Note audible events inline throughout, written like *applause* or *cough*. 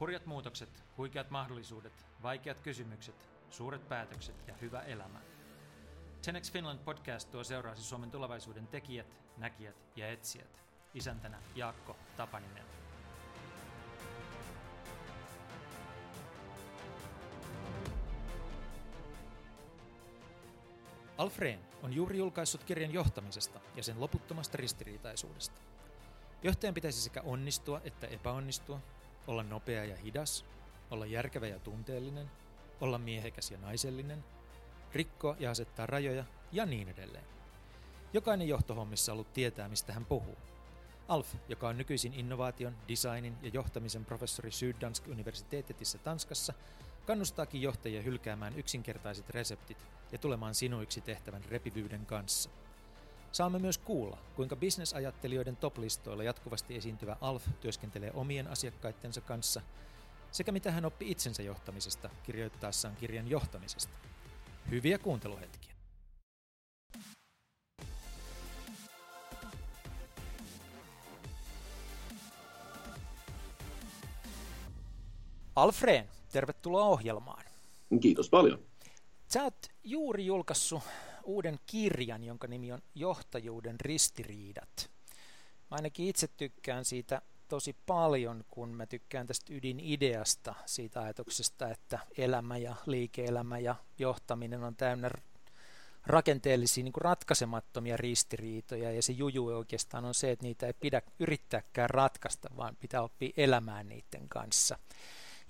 Hurjat muutokset, huikeat mahdollisuudet, vaikeat kysymykset, suuret päätökset ja hyvä elämä. 10 Finland podcast tuo seuraasi Suomen tulevaisuuden tekijät, näkijät ja etsijät. Isäntänä Jaakko Tapaninen. Alfreen on juuri julkaissut kirjan johtamisesta ja sen loputtomasta ristiriitaisuudesta. Johtajan pitäisi sekä onnistua että epäonnistua, olla nopea ja hidas, olla järkevä ja tunteellinen, olla miehekäs ja naisellinen, rikkoa ja asettaa rajoja ja niin edelleen. Jokainen johtohommissa ollut tietää, mistä hän puhuu. Alf, joka on nykyisin innovaation, designin ja johtamisen professori Syddansk Universitetetissä Tanskassa, kannustaakin johtajia hylkäämään yksinkertaiset reseptit ja tulemaan sinuiksi tehtävän repivyyden kanssa – Saamme myös kuulla, kuinka bisnesajattelijoiden toplistoilla jatkuvasti esiintyvä Alf työskentelee omien asiakkaittensa kanssa, sekä mitä hän oppi itsensä johtamisesta kirjoittaessaan kirjan johtamisesta. Hyviä kuunteluhetkiä! Alfreen, tervetuloa ohjelmaan. Kiitos paljon. Sä oot juuri julkaissut uuden kirjan, jonka nimi on Johtajuuden ristiriidat. Mä ainakin itse tykkään siitä tosi paljon, kun mä tykkään tästä ydinideasta, siitä ajatuksesta, että elämä ja liike-elämä ja johtaminen on täynnä rakenteellisia niin ratkaisemattomia ristiriitoja ja se juju oikeastaan on se, että niitä ei pidä yrittääkään ratkaista, vaan pitää oppia elämään niiden kanssa.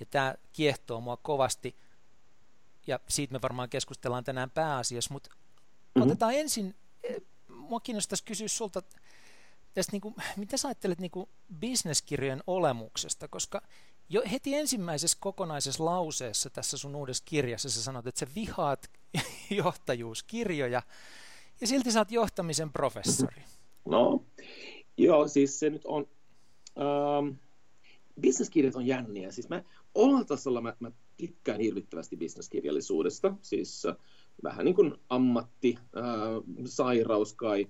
Ja tämä kiehtoo mua kovasti ja siitä me varmaan keskustellaan tänään pääasiassa, mutta Mm-hmm. Otetaan ensin, eh, mua kiinnostaisi kysyä sulta tästä, niin kuin, mitä sä ajattelet niin kuin bisneskirjojen olemuksesta, koska jo heti ensimmäisessä kokonaisessa lauseessa tässä sun uudessa kirjassa sä sanot, että sä vihaat *laughs* johtajuuskirjoja ja silti sä oot johtamisen professori. No, joo, siis se nyt on, ähm, bisneskirjat on jänniä. Siis mä omalla tasolla mä, mä tykkään hirvittävästi bisneskirjallisuudesta, siis äh, vähän niin kuin ammatti, ää, sairaus kai,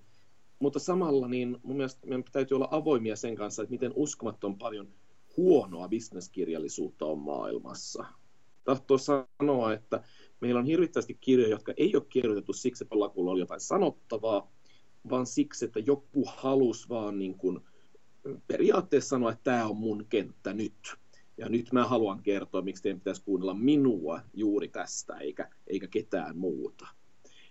mutta samalla niin mun mielestä meidän täytyy olla avoimia sen kanssa, että miten uskomattoman paljon huonoa bisneskirjallisuutta on maailmassa. Tahtoo sanoa, että meillä on hirvittävästi kirjoja, jotka ei ole kirjoitettu siksi, että lakulla oli jotain sanottavaa, vaan siksi, että joku halusi vaan niin kuin periaatteessa sanoa, että tämä on mun kenttä nyt. Ja nyt mä haluan kertoa, miksi teidän pitäisi kuunnella minua juuri tästä, eikä, eikä ketään muuta.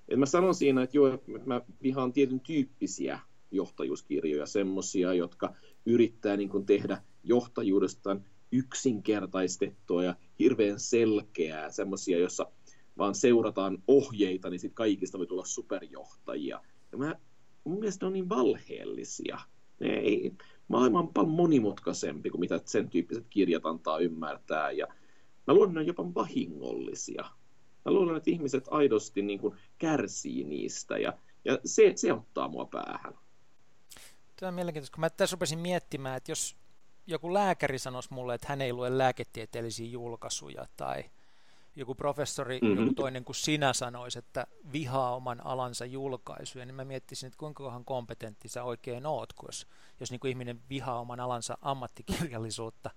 Et mä sanon siinä, että joo, mä vihaan tietyn tyyppisiä johtajuuskirjoja, semmoisia, jotka yrittää niin kuin tehdä johtajuudestaan yksinkertaistettua ja hirveän selkeää, semmoisia, jossa vaan seurataan ohjeita, niin sitten kaikista voi tulla superjohtajia. Ja mä, mun mielestä ne on niin valheellisia. Ne ei, maailma on paljon monimutkaisempi kuin mitä sen tyyppiset kirjat antaa ymmärtää. Ja mä luulen, että ne on jopa vahingollisia. Mä luulen, että ihmiset aidosti niin kuin kärsii niistä ja, ja se, se ottaa mua päähän. Tämä on mielenkiintoista, kun mä tässä rupesin miettimään, että jos joku lääkäri sanoisi mulle, että hän ei lue lääketieteellisiä julkaisuja tai joku professori, mm-hmm. joku toinen kuin sinä sanoisi, että vihaa oman alansa julkaisuja, niin mä miettisin, että kuinka kompetentti sä oikein oot, jos, jos niin kuin ihminen vihaa oman alansa ammattikirjallisuutta.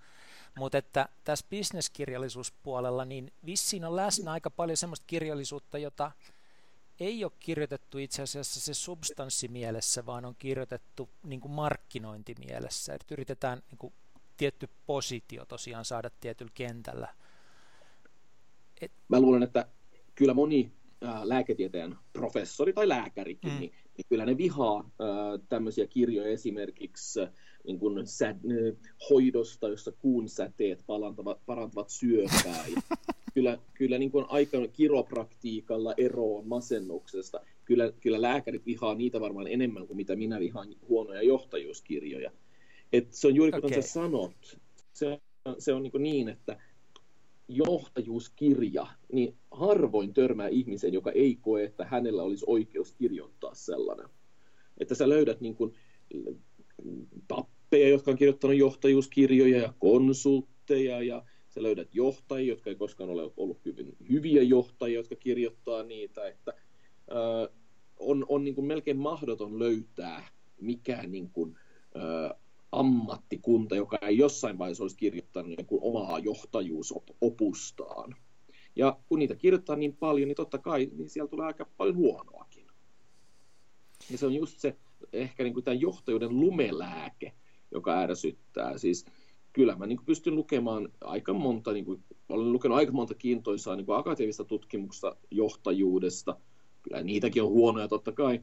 Mutta että tässä bisneskirjallisuuspuolella, niin vissiin on läsnä aika paljon semmoista kirjallisuutta, jota ei ole kirjoitettu itse asiassa se substanssimielessä, vaan on kirjoitettu niin kuin markkinointimielessä. Että yritetään niin kuin tietty positio tosiaan saada tietyllä kentällä – et... Mä luulen, että kyllä moni ää, lääketieteen professori tai lääkärikin, mm. niin, niin kyllä ne vihaa ää, tämmöisiä kirjoja esimerkiksi niin kuin sä, hoidosta, jossa kuun säteet parantavat, parantavat syöpää. *laughs* kyllä, kyllä niin kuin aikana kiropraktiikalla eroon masennuksesta. Kyllä, kyllä lääkärit vihaa niitä varmaan enemmän kuin mitä minä vihaan huonoja johtajuuskirjoja. Et se on juuri kuten okay. sä sanot. Se, se on niin, niin että johtajuuskirja, niin harvoin törmää ihmisen, joka ei koe, että hänellä olisi oikeus kirjoittaa sellainen. Että sä löydät niin kuin tappeja, jotka on kirjoittanut johtajuuskirjoja ja konsultteja ja sä löydät johtajia, jotka ei koskaan ole ollut hyvin hyviä johtajia, jotka kirjoittaa niitä, että äh, on, on niin kuin melkein mahdoton löytää mikään niin kuin, äh, ammattikunta, joka ei jossain vaiheessa olisi kirjoittanut niin kuin omaa johtajuusopustaan. Ja kun niitä kirjoittaa niin paljon, niin totta kai niin siellä tulee aika paljon huonoakin. Ja se on just se ehkä niin kuin tämä johtajuuden lumelääke, joka ärsyttää. Siis kyllä mä niin kuin pystyn lukemaan aika monta, niin kuin, olen lukenut aika monta kiintoisaa niin kuin akateemista tutkimusta johtajuudesta. Kyllä niitäkin on huonoja totta kai,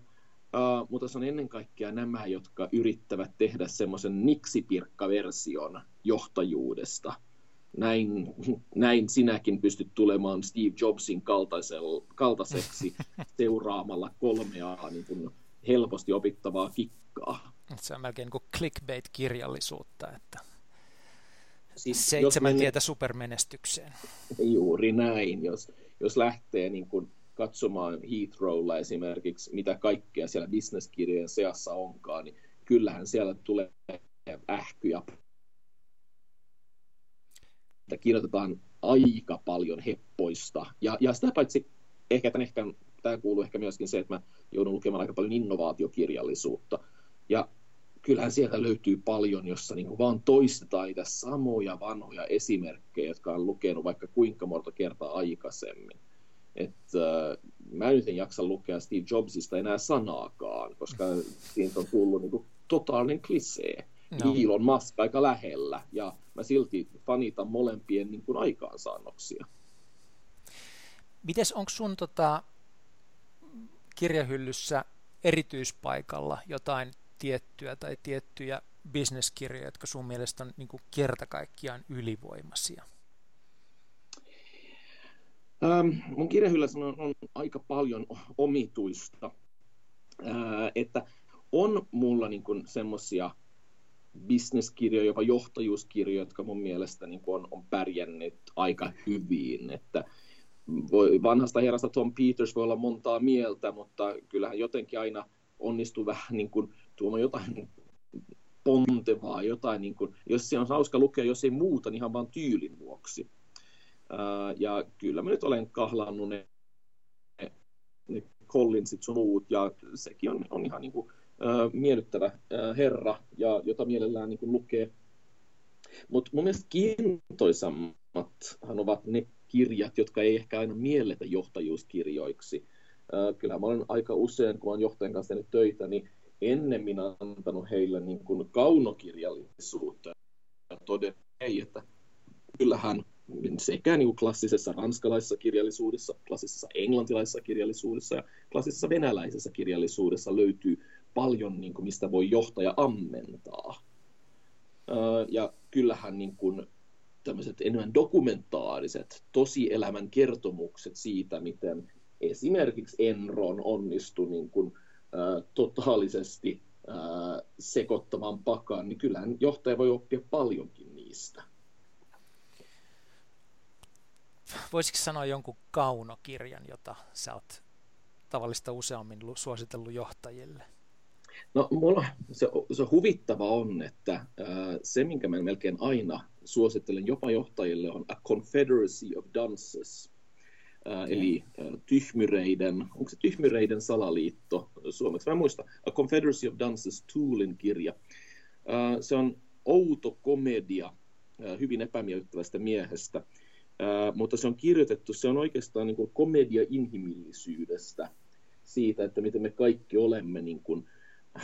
Uh, mutta se on ennen kaikkea nämä, jotka yrittävät tehdä semmoisen niksipirkkaversion johtajuudesta. Näin, näin sinäkin pystyt tulemaan Steve Jobsin kaltaiseksi seuraamalla kolmea niin kuin helposti opittavaa kikkaa. Se on melkein kuin clickbait-kirjallisuutta, että siis, seitsemän tietä supermenestykseen. Juuri näin, jos, jos lähtee niin kuin katsomaan Heathrowlla esimerkiksi, mitä kaikkea siellä bisneskirjojen seassa onkaan, niin kyllähän siellä tulee ähkyjä. Kirjoitetaan aika paljon heppoista. Ja, ja sitä paitsi ehkä, tämän, ehkä tämä kuuluu ehkä myöskin se, että mä joudun lukemaan aika paljon innovaatiokirjallisuutta. Ja kyllähän sieltä löytyy paljon, jossa niin kuin vaan toistetaan niitä samoja vanhoja esimerkkejä, jotka on lukenut vaikka kuinka monta kertaa aikaisemmin että äh, mä nyt en jaksa lukea Steve Jobsista enää sanaakaan, koska siitä on tullut niin kuin totaalinen klisee. No. Elon Musk aika lähellä, ja mä silti fanitan molempien niin kuin aikaansaannoksia. Mites onko sun tota, kirjahyllyssä erityispaikalla jotain tiettyä tai tiettyjä bisneskirjoja, jotka sun mielestä on niin kuin kerta kaikkiaan ylivoimaisia? Ähm, mun kirjahyllässä on, on aika paljon omituista, äh, että on mulla niin semmoisia bisneskirjoja, jopa johtajuuskirjoja, jotka mun mielestä niin on, on pärjännyt aika hyvin. Että voi, vanhasta herrasta Tom Peters voi olla montaa mieltä, mutta kyllähän jotenkin aina onnistuu vähän niin kuin tuomaan jotain pontevaa, jotain, niin kuin, jos se on hauska lukea, jos ei muuta, niin ihan vaan tyylin vuoksi ja kyllä mä nyt olen kahlannut ne, ne Collinsit sun muut, ja sekin on, on ihan niin kuin, äh, miellyttävä äh, herra, ja jota mielellään niin kuin lukee. Mutta mun mielestä kiintoisammathan ovat ne kirjat, jotka ei ehkä aina mielletä johtajuuskirjoiksi. Äh, kyllä mä olen aika usein, kun olen johtajan kanssa tehnyt töitä, niin ennemmin antanut heille niin kuin kaunokirjallisuutta ja todennut, että kyllähän sekä niin kuin klassisessa ranskalaisessa kirjallisuudessa, klassisessa englantilaisessa kirjallisuudessa ja klassisessa venäläisessä kirjallisuudessa löytyy paljon, niin kuin, mistä voi johtaja ammentaa. Ja kyllähän niin kuin, tämmöiset enemmän dokumentaariset, tosielämän kertomukset siitä, miten esimerkiksi Enron onnistui niin kuin, ä, totaalisesti ä, sekoittamaan pakan, niin kyllähän johtaja voi oppia paljonkin niistä. Voisitko sanoa jonkun kaunokirjan, jota sä oot tavallista useammin suositellut johtajille? No mulla se, se huvittava on, että äh, se, minkä mä melkein aina suosittelen jopa johtajille, on A Confederacy of Dances. Äh, okay. Eli äh, tyhmyreiden, onko se tyhmyreiden salaliitto suomeksi? Mä en muista. A Confederacy of Dances Toolin kirja. Äh, se on outo komedia äh, hyvin epämiellyttävästä miehestä, mutta se on kirjoitettu, se on oikeastaan niin kuin komedia inhimillisyydestä, siitä, että miten me kaikki olemme niin kuin,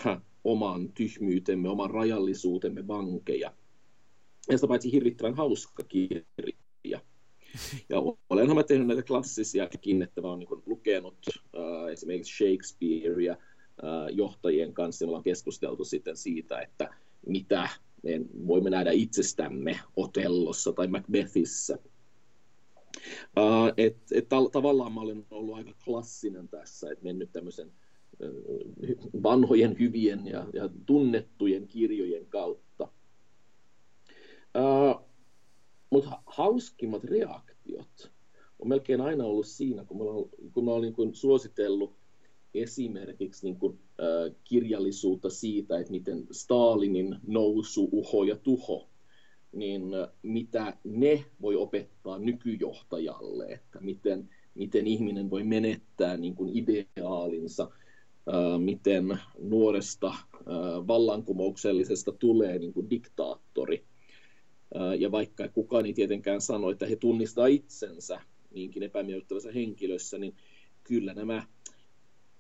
äh, oman tyhmyytemme, oman rajallisuutemme vankeja. Ja sitä paitsi hirvittävän hauska kirja. Ja olenhan mä tehnyt näitä klassisiakin, että mä oon niin lukenut äh, esimerkiksi Shakespearea äh, johtajien kanssa, ja me ollaan keskusteltu sitten siitä, että mitä me voimme nähdä itsestämme Otellossa tai Macbethissä – Uh, et, et tavallaan mä olen ollut aika klassinen tässä, että mennyt tämmöisen vanhojen hyvien ja, ja tunnettujen kirjojen kautta. Uh, Mutta hauskimmat reaktiot on melkein aina ollut siinä, kun mä kun mä olen niin suositellut esimerkiksi niin kuin, uh, kirjallisuutta siitä, että miten Stalinin nousu, uho ja tuho niin mitä ne voi opettaa nykyjohtajalle, että miten, miten ihminen voi menettää niin kuin ideaalinsa. miten nuoresta vallankumouksellisesta tulee niin kuin diktaattori. Ja vaikka kukaan ei tietenkään sano, että he tunnistaa itsensä niinkin epämiellyttävässä henkilössä, niin kyllä nämä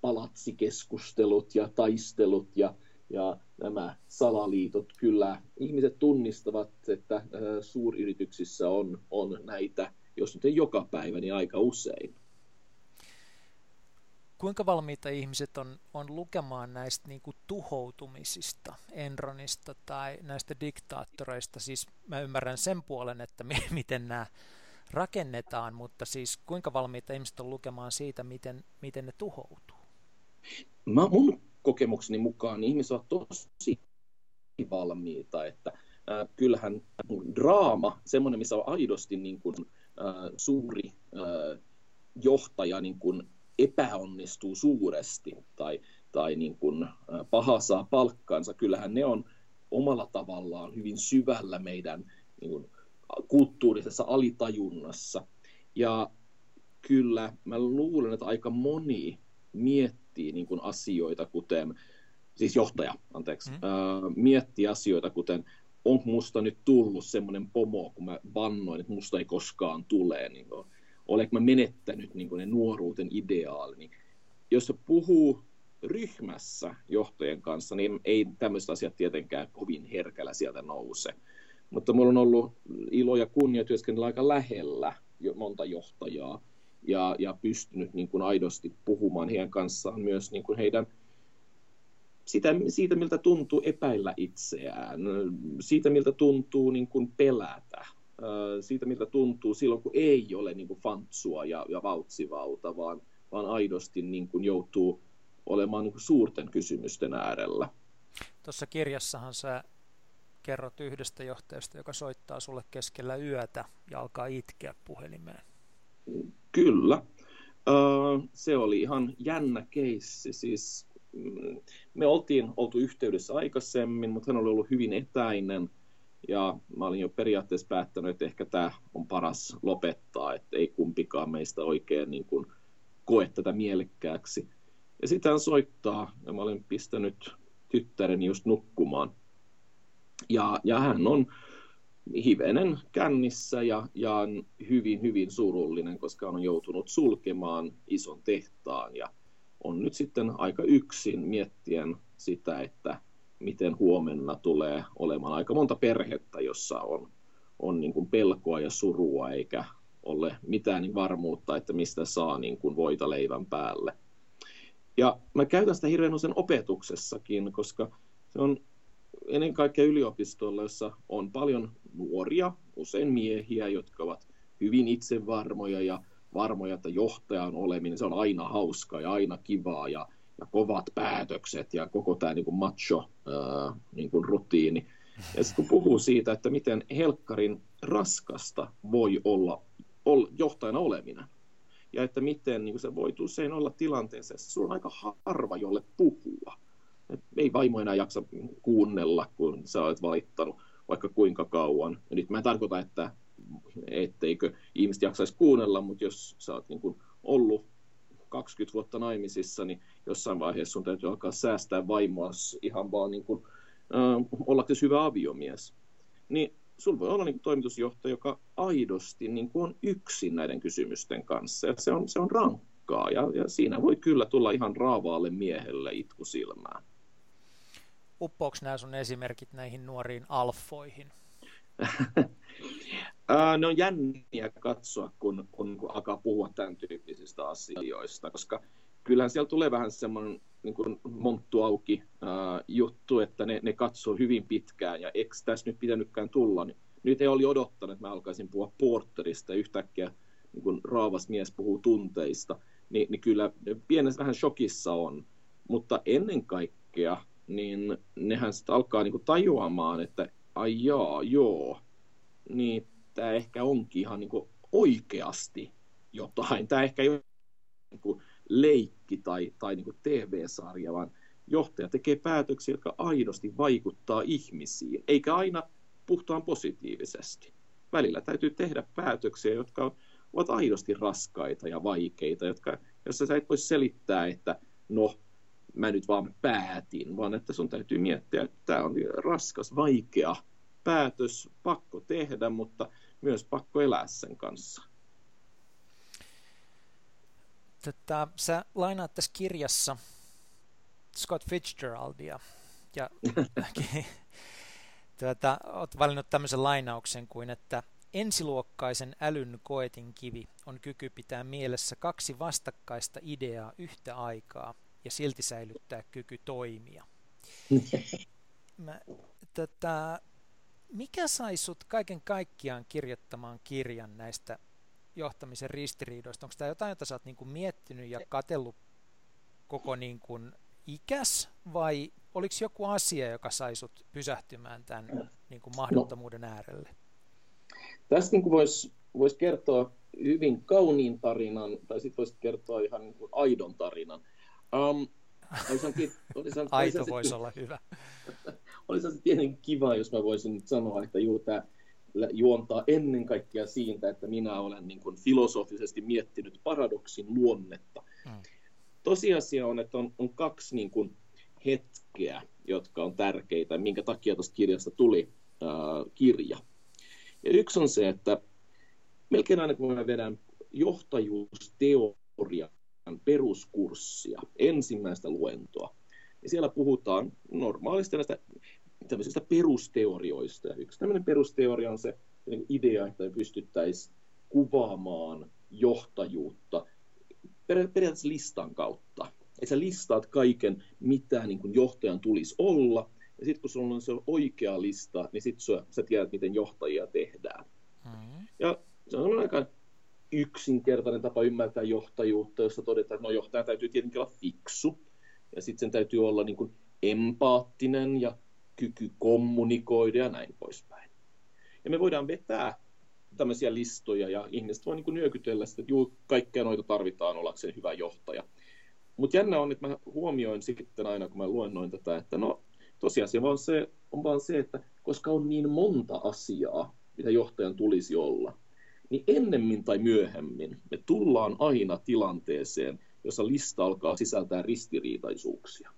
palatsikeskustelut ja taistelut ja, ja nämä salaliitot, kyllä ihmiset tunnistavat, että suuryrityksissä on, on näitä, jos nyt ei joka päivä, niin aika usein kuinka valmiita ihmiset on, on lukemaan näistä niin kuin tuhoutumisista, Enronista tai näistä diktaattoreista? Siis mä ymmärrän sen puolen, että mi- *laughs* miten nämä rakennetaan, mutta siis kuinka valmiita ihmiset on lukemaan siitä, miten, miten ne tuhoutuu? Mä, mun kokemukseni mukaan niin ihmiset ovat tosi valmiita, että äh, kyllähän draama, semmoinen, missä on aidosti niin kuin, äh, suuri äh, johtaja niin kuin epäonnistuu suuresti tai, tai niin kuin paha saa palkkaansa, kyllähän ne on omalla tavallaan hyvin syvällä meidän niin kuin, kulttuurisessa alitajunnassa. Ja kyllä mä luulen, että aika moni miettii niin kuin asioita, kuten, siis johtaja, anteeksi, mm. ää, miettii asioita, kuten onko musta nyt tullut semmoinen pomo, kun mä vannoin, että musta ei koskaan tule. Niin kuin, olenko mä menettänyt niin ne nuoruuden ideaali. Niin jos se puhuu ryhmässä johtajien kanssa, niin ei tämmöiset asiat tietenkään kovin herkällä sieltä nouse. Mutta mulla on ollut ilo ja kunnia työskennellä aika lähellä monta johtajaa ja, ja pystynyt niin kuin aidosti puhumaan heidän kanssaan myös niin kuin heidän sitä, siitä, miltä tuntuu epäillä itseään, siitä, miltä tuntuu niin kuin pelätä, siitä, miltä tuntuu silloin, kun ei ole niin kuin fantsua ja, ja vautsivauta, vaan, vaan aidosti niin kuin joutuu olemaan niin kuin suurten kysymysten äärellä. Tuossa kirjassahan sä kerrot yhdestä johtajasta, joka soittaa sulle keskellä yötä ja alkaa itkeä puhelimeen. Kyllä. Se oli ihan jännä keissi. Siis, mm, me oltiin oltu yhteydessä aikaisemmin, mutta hän oli ollut hyvin etäinen – ja mä olin jo periaatteessa päättänyt, että ehkä tämä on paras lopettaa, että ei kumpikaan meistä oikein niin kuin koe tätä mielekkääksi. Ja sitten hän soittaa, ja mä olen pistänyt tyttäreni just nukkumaan. Ja, ja hän on hivenen kännissä ja, ja on hyvin, hyvin surullinen, koska on joutunut sulkemaan ison tehtaan ja on nyt sitten aika yksin miettien sitä, että miten huomenna tulee olemaan aika monta perhettä, jossa on, on niin kuin pelkoa ja surua eikä ole mitään niin varmuutta, että mistä saa niin kuin voita leivän päälle. Ja mä käytän sitä hirveän usein opetuksessakin, koska se on ennen kaikkea yliopistolla, jossa on paljon nuoria, usein miehiä, jotka ovat hyvin itsevarmoja ja varmoja, että johtajan oleminen, se on aina hauskaa ja aina kivaa ja ja kovat päätökset ja koko tämä niin kuin macho ää, niin kuin rutiini. Ja sitten kun puhuu siitä, että miten helkkarin raskasta voi olla, olla johtajana oleminen, ja että miten niin se voi usein olla tilanteessa, että sulla on aika harva, jolle puhua. Et ei vaimo enää jaksa kuunnella, kun sä olet valittanut vaikka kuinka kauan. Ja nyt mä en tarkoita, että etteikö ihmiset jaksaisi kuunnella, mutta jos sä oot niin kuin ollut 20 vuotta naimisissa, niin jossain vaiheessa sun täytyy alkaa säästää vaimoa ihan vaan niin kuin, äh, ollaksesi hyvä aviomies. Niin sulla voi olla niin kuin toimitusjohtaja, joka aidosti niin kuin on yksin näiden kysymysten kanssa. Ja se on, se on rankkaa ja, ja siinä voi kyllä tulla ihan raavaalle miehelle itku silmään. Uppoako nämä sun esimerkit näihin nuoriin alfoihin? *laughs* ne on jänniä katsoa, kun, kun, kun alkaa puhua tämän tyyppisistä asioista, koska kyllähän siellä tulee vähän semmoinen niin kuin monttu auki ää, juttu, että ne, ne katsoo hyvin pitkään, ja eikö tässä nyt pitänytkään tulla, niin nyt ei oli odottanut, että mä alkaisin puhua Porterista, ja yhtäkkiä niin kun raavas mies puhuu tunteista, niin, niin kyllä pienessä vähän shokissa on, mutta ennen kaikkea, niin nehän sitten alkaa niin kuin tajuamaan, että ai jaa, joo, niin tämä ehkä onkin ihan niin kuin oikeasti jotain. Tämä ehkä ei ole niin kuin leikki tai, tai niin kuin TV-sarja, vaan johtaja tekee päätöksiä, jotka aidosti vaikuttaa ihmisiin, eikä aina puhtaan positiivisesti. Välillä täytyy tehdä päätöksiä, jotka ovat aidosti raskaita ja vaikeita, jotka, jossa sä et voi selittää, että no, mä nyt vaan päätin, vaan että sun täytyy miettiä, että tämä on raskas, vaikea päätös, pakko tehdä, mutta myös pakko elää sen kanssa. Tätä, sä lainaat tässä kirjassa Scott Fitzgeraldia ja *laughs* tuota, olet valinnut tämmöisen lainauksen kuin, että ensiluokkaisen älyn koetin kivi on kyky pitää mielessä kaksi vastakkaista ideaa yhtä aikaa ja silti säilyttää kyky toimia. *laughs* Mä, tätä, mikä sai sut kaiken kaikkiaan kirjoittamaan kirjan näistä johtamisen ristiriidoista? Onko tämä jotain, jota sä oot niin kuin miettinyt ja katellut koko niin kuin ikäs vai oliko joku asia, joka sai sut pysähtymään tämän niin kuin mahdottomuuden no. äärelle? Tästä niin voisi vois kertoa hyvin kauniin tarinan, tai sitten voisi kertoa ihan niin kuin aidon tarinan. Um, olisin, olisin, Aito olisin, voisi olla hyvä. olisi se tietenkin kiva, jos mä voisin nyt sanoa, että juu, tämä juontaa ennen kaikkea siitä, että minä olen niin kuin filosofisesti miettinyt paradoksin luonnetta. Hmm. Tosiasia on, että on, on kaksi niin kuin hetkeä, jotka on tärkeitä, minkä takia tuosta kirjasta tuli äh, kirja. Ja yksi on se, että melkein aina kun mä vedän johtajuusteorian peruskurssia, ensimmäistä luentoa, niin siellä puhutaan normaalisti näistä tämmöisistä perusteorioista. Ja yksi tämmöinen perusteoria on se idea, että pystyttäisiin kuvaamaan johtajuutta periaatteessa listan kautta. Että sä listaat kaiken, mitä niin kuin johtajan tulisi olla, ja sitten kun sulla on se oikea lista, niin sitten sä, sä tiedät, miten johtajia tehdään. Mm-hmm. Ja se on aika yksinkertainen tapa ymmärtää johtajuutta, jossa todetaan, että no johtaja täytyy tietenkin olla fiksu, ja sitten sen täytyy olla niin kuin empaattinen ja kyky kommunikoida ja näin poispäin. Ja me voidaan vetää tämmöisiä listoja ja ihmiset voi niin nyökytellä sitä, että juu, kaikkea noita tarvitaan ollakseen hyvä johtaja. Mutta jännä on, että mä huomioin sitten aina, kun mä luennoin tätä, että no tosiasia on, se, on vaan se, että koska on niin monta asiaa, mitä johtajan tulisi olla, niin ennemmin tai myöhemmin me tullaan aina tilanteeseen, jossa lista alkaa sisältää ristiriitaisuuksia.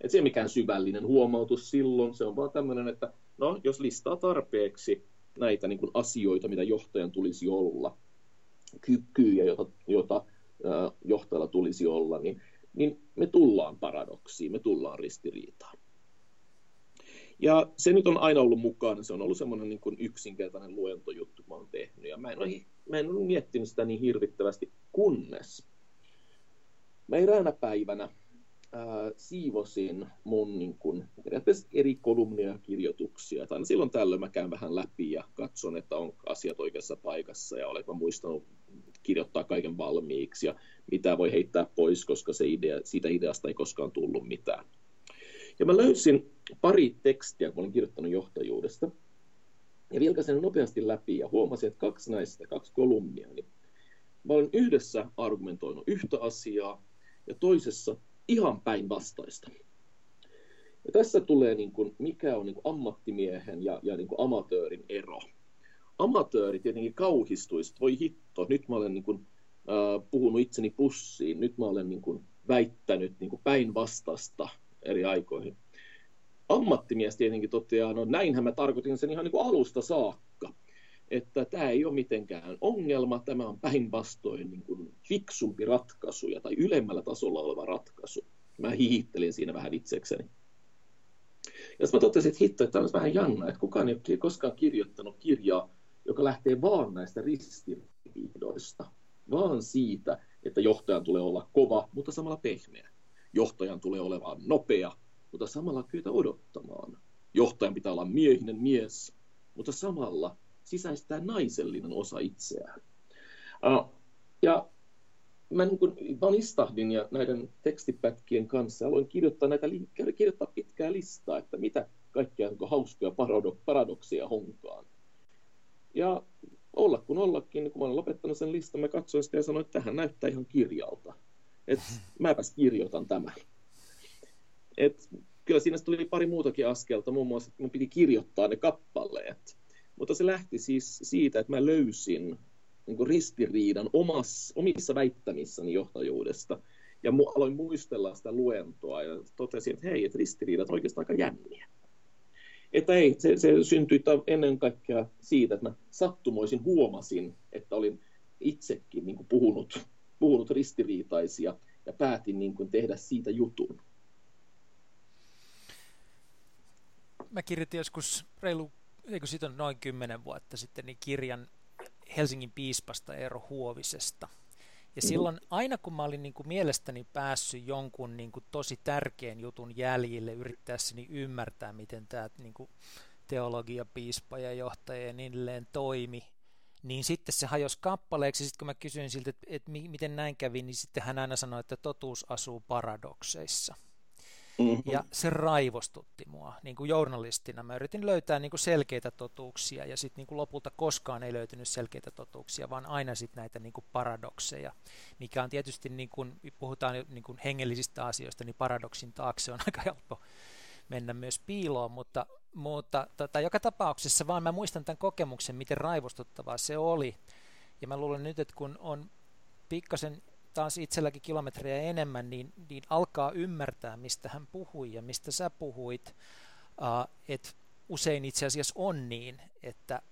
Et se ei mikään syvällinen huomautus silloin, se on vaan tämmöinen, että no, jos listaa tarpeeksi näitä niin kuin asioita, mitä johtajan tulisi olla, kykyjä, joita, joita johtajalla tulisi olla, niin, niin me tullaan paradoksiin, me tullaan ristiriitaan. Ja se nyt on aina ollut mukana, se on ollut semmoinen niin kuin yksinkertainen luentojuttu, mä oon tehnyt, ja mä en, ole, mä en ole miettinyt sitä niin hirvittävästi, kunnes mä eräänä päivänä ää, siivosin mun niin kuin, eri kolumnia ja kirjoituksia. Tai silloin tällöin mä käyn vähän läpi ja katson, että on asiat oikeassa paikassa ja olenko muistanut kirjoittaa kaiken valmiiksi ja mitä voi heittää pois, koska se idea, siitä ideasta ei koskaan tullut mitään. Ja mä löysin pari tekstiä, kun olin kirjoittanut johtajuudesta, ja vilkasin nopeasti läpi ja huomasin, että kaksi näistä, kaksi kolumnia, niin mä olen yhdessä argumentoinut yhtä asiaa ja toisessa ihan päinvastaista. Ja tässä tulee, niin kuin, mikä on niin kuin ammattimiehen ja, ja niin kuin amatöörin ero. Amatööri tietenkin kauhistuisi, voi hitto, nyt mä olen niin kuin, äh, puhunut itseni pussiin, nyt mä olen niin kuin, väittänyt niin päinvastasta eri aikoihin. Ammattimies tietenkin toteaa, no näinhän mä tarkoitin sen ihan niin kuin alusta saakka, että tämä ei ole mitenkään ongelma, tämä on päinvastoin niin kuin fiksumpi ratkaisu ja, tai ylemmällä tasolla oleva ratkaisu. Mä hihittelin siinä vähän itsekseni. Ja mä totesin, että hitto, että on vähän jännä, että kukaan ei ole koskaan kirjoittanut kirjaa, joka lähtee vaan näistä ristiriidoista, vaan siitä, että johtajan tulee olla kova, mutta samalla pehmeä. Johtajan tulee olemaan nopea, mutta samalla kyetä odottamaan. Johtajan pitää olla miehinen mies, mutta samalla sisäistää naisellinen osa itseään. Ja mä niin kuin vanistahdin ja näiden tekstipätkien kanssa aloin kirjoittaa näitä kirjoittaa pitkää listaa, että mitä kaikkia niin hauskoja paradoksia honkaan. Ja olla kun ollakin, kun mä olen lopettanut sen listan, mä katsoin sitä ja sanoin, että tähän näyttää ihan kirjalta. Että mäpäs kirjoitan tämän. Et kyllä siinä tuli pari muutakin askelta, muun muassa, että mun piti kirjoittaa ne kappaleet. Mutta se lähti siis siitä, että mä löysin niin ristiriidan omassa, omissa väittämissäni johtajuudesta. ja mu- aloin muistella sitä luentoa ja totesin, että hei, että ristiriidat oikeastaan aika jänniä. Että ei, se, se syntyi ennen kaikkea siitä, että mä sattumoisin huomasin, että olin itsekin niin puhunut, puhunut ristiriitaisia ja päätin niin kuin tehdä siitä jutun. Mä kirjoitin joskus reilu, eikö siitä on noin kymmenen vuotta sitten, niin kirjan Helsingin piispasta Eero Huovisesta. Ja mm. silloin aina kun mä olin niin kuin mielestäni päässyt jonkun niin kuin tosi tärkeän jutun jäljille yrittäessäni ymmärtää, miten tämä niin kuin teologia, piispa ja johtaja ja niin edelleen toimi, niin sitten se hajosi kappaleeksi. Sitten kun mä kysyin siltä, että, että miten näin kävi, niin sitten hän aina sanoi, että totuus asuu paradokseissa. Mm-hmm. Ja se raivostutti mua niin kuin journalistina. Mä yritin löytää niin kuin selkeitä totuuksia ja sitten niin lopulta koskaan ei löytynyt selkeitä totuuksia, vaan aina sitten näitä niin kuin paradokseja, mikä on tietysti, niin kuin, puhutaan niin kuin hengellisistä asioista, niin paradoksin taakse on *laughs* aika helppo mennä myös piiloon, mutta, mutta tota, joka tapauksessa vaan mä muistan tämän kokemuksen, miten raivostuttavaa se oli. Ja mä luulen nyt, että kun on pikkasen taas itselläkin kilometrejä enemmän, niin, niin alkaa ymmärtää, mistä hän puhui ja mistä sä puhuit. Uh, että usein itse asiassa on niin, että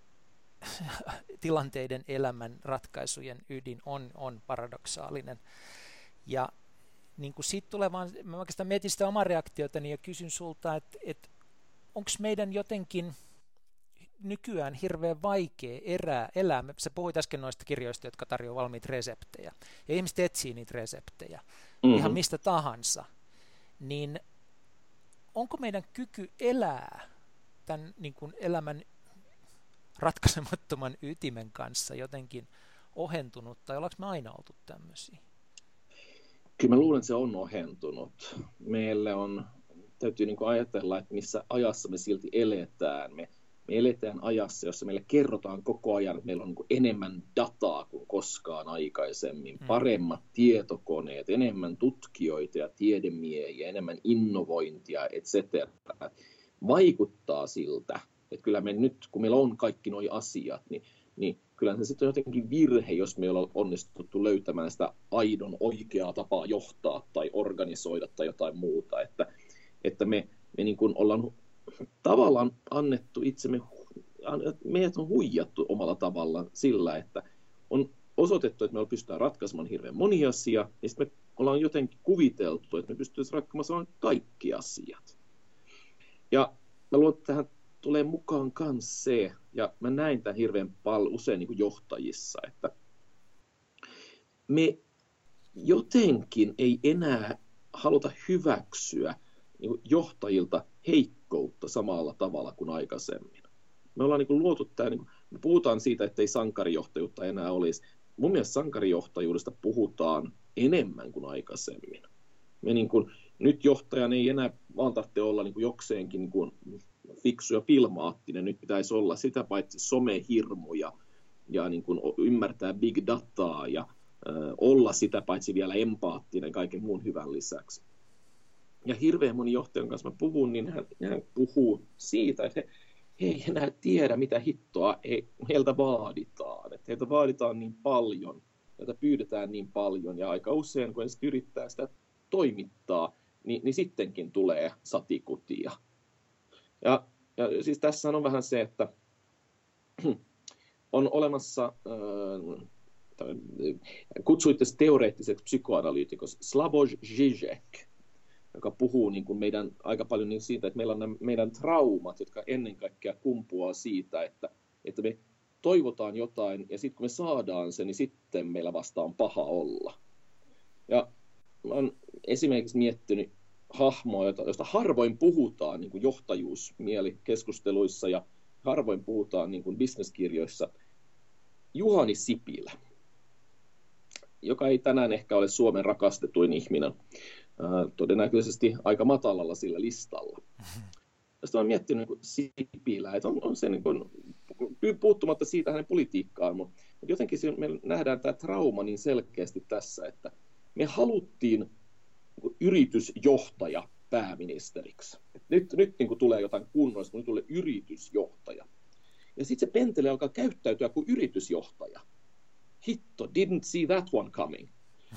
*laughs* tilanteiden elämän ratkaisujen ydin on, on paradoksaalinen. Ja niin kuin siitä tulee vaan, mä oikeastaan mietin sitä omaa reaktiotani ja kysyn sulta, että, että onko meidän jotenkin nykyään hirveän vaikea erää, elää. Sä puhuit äsken noista kirjoista, jotka tarjoavat valmiita reseptejä. Ja ihmiset etsii niitä reseptejä. Mm-hmm. Ihan mistä tahansa. Niin onko meidän kyky elää tämän niin kuin elämän ratkaisemattoman ytimen kanssa jotenkin ohentunut, tai ollaanko me aina oltu tämmöisiä? Kyllä mä luulen, että se on ohentunut. Meille on, täytyy niin ajatella, että missä ajassa me silti eletään. Me me eletään ajassa, jossa meille kerrotaan koko ajan, että meillä on niin enemmän dataa kuin koskaan aikaisemmin, mm. paremmat tietokoneet, enemmän tutkijoita ja tiedemiehiä, enemmän innovointia, etc. Vaikuttaa siltä, että kyllä me nyt, kun meillä on kaikki nuo asiat, niin, niin kyllä se sitten on jotenkin virhe, jos me ollaan onnistuttu löytämään sitä aidon oikeaa tapaa johtaa tai organisoida tai jotain muuta, että, että me, me niin kuin ollaan tavallaan annettu itsemme, meidät on huijattu omalla tavallaan sillä, että on osoitettu, että me pystytään ratkaisemaan hirveän moni asia, ja sitten me ollaan jotenkin kuviteltu, että me pystytään ratkaisemaan kaikki asiat. Ja mä luulen, että tähän tulee mukaan myös se, ja mä näin tämän hirveän paljon usein niin kuin johtajissa, että me jotenkin ei enää haluta hyväksyä niin johtajilta heikkoutta samalla tavalla kuin aikaisemmin. Me ollaan niin luotu tämä, niin me puhutaan siitä, että ei sankarijohtajuutta enää olisi. Mun mielestä sankarijohtajuudesta puhutaan enemmän kuin aikaisemmin. Me niin kuin, nyt johtajan ei enää vaan tarvitse olla niin kuin jokseenkin niin kuin fiksu ja filmaattinen, nyt pitäisi olla sitä paitsi somehirmu ja, niin kuin ymmärtää big dataa ja ö, olla sitä paitsi vielä empaattinen kaiken muun hyvän lisäksi ja hirveän moni johtajan kanssa mä puhun, niin hän, hän puhuu siitä, että he, he ei enää tiedä, mitä hittoa he, heiltä vaaditaan. Että heiltä vaaditaan niin paljon, heiltä pyydetään niin paljon, ja aika usein, kun he yrittää sitä toimittaa, niin, niin sittenkin tulee satikutia. Ja, ja siis tässä on vähän se, että *clears throat* on olemassa, äh, kutsuitte teoreettiseksi psykoanalyytikos Slavoj Žižek, joka puhuu niin kuin meidän aika paljon niin siitä, että meillä on nämä meidän traumat, jotka ennen kaikkea kumpuaa siitä, että, että me toivotaan jotain ja sitten kun me saadaan se, niin sitten meillä vasta on paha olla. Ja mä esimerkiksi miettinyt hahmoa, josta harvoin puhutaan niin kuin johtajuusmielikeskusteluissa ja harvoin puhutaan niin kuin bisneskirjoissa. Juhani Sipilä, joka ei tänään ehkä ole Suomen rakastetuin ihminen todennäköisesti aika matalalla sillä listalla. Sitten olen miettinyt niin Sipilää, että on, on se niin kuin, puuttumatta siitä hänen politiikkaan, mutta, jotenkin me nähdään tämä trauma niin selkeästi tässä, että me haluttiin yritysjohtaja pääministeriksi. nyt nyt niin kuin tulee jotain kunnollista, kun tulee yritysjohtaja. Ja sitten se pentele alkaa käyttäytyä kuin yritysjohtaja. Hitto, didn't see that one coming.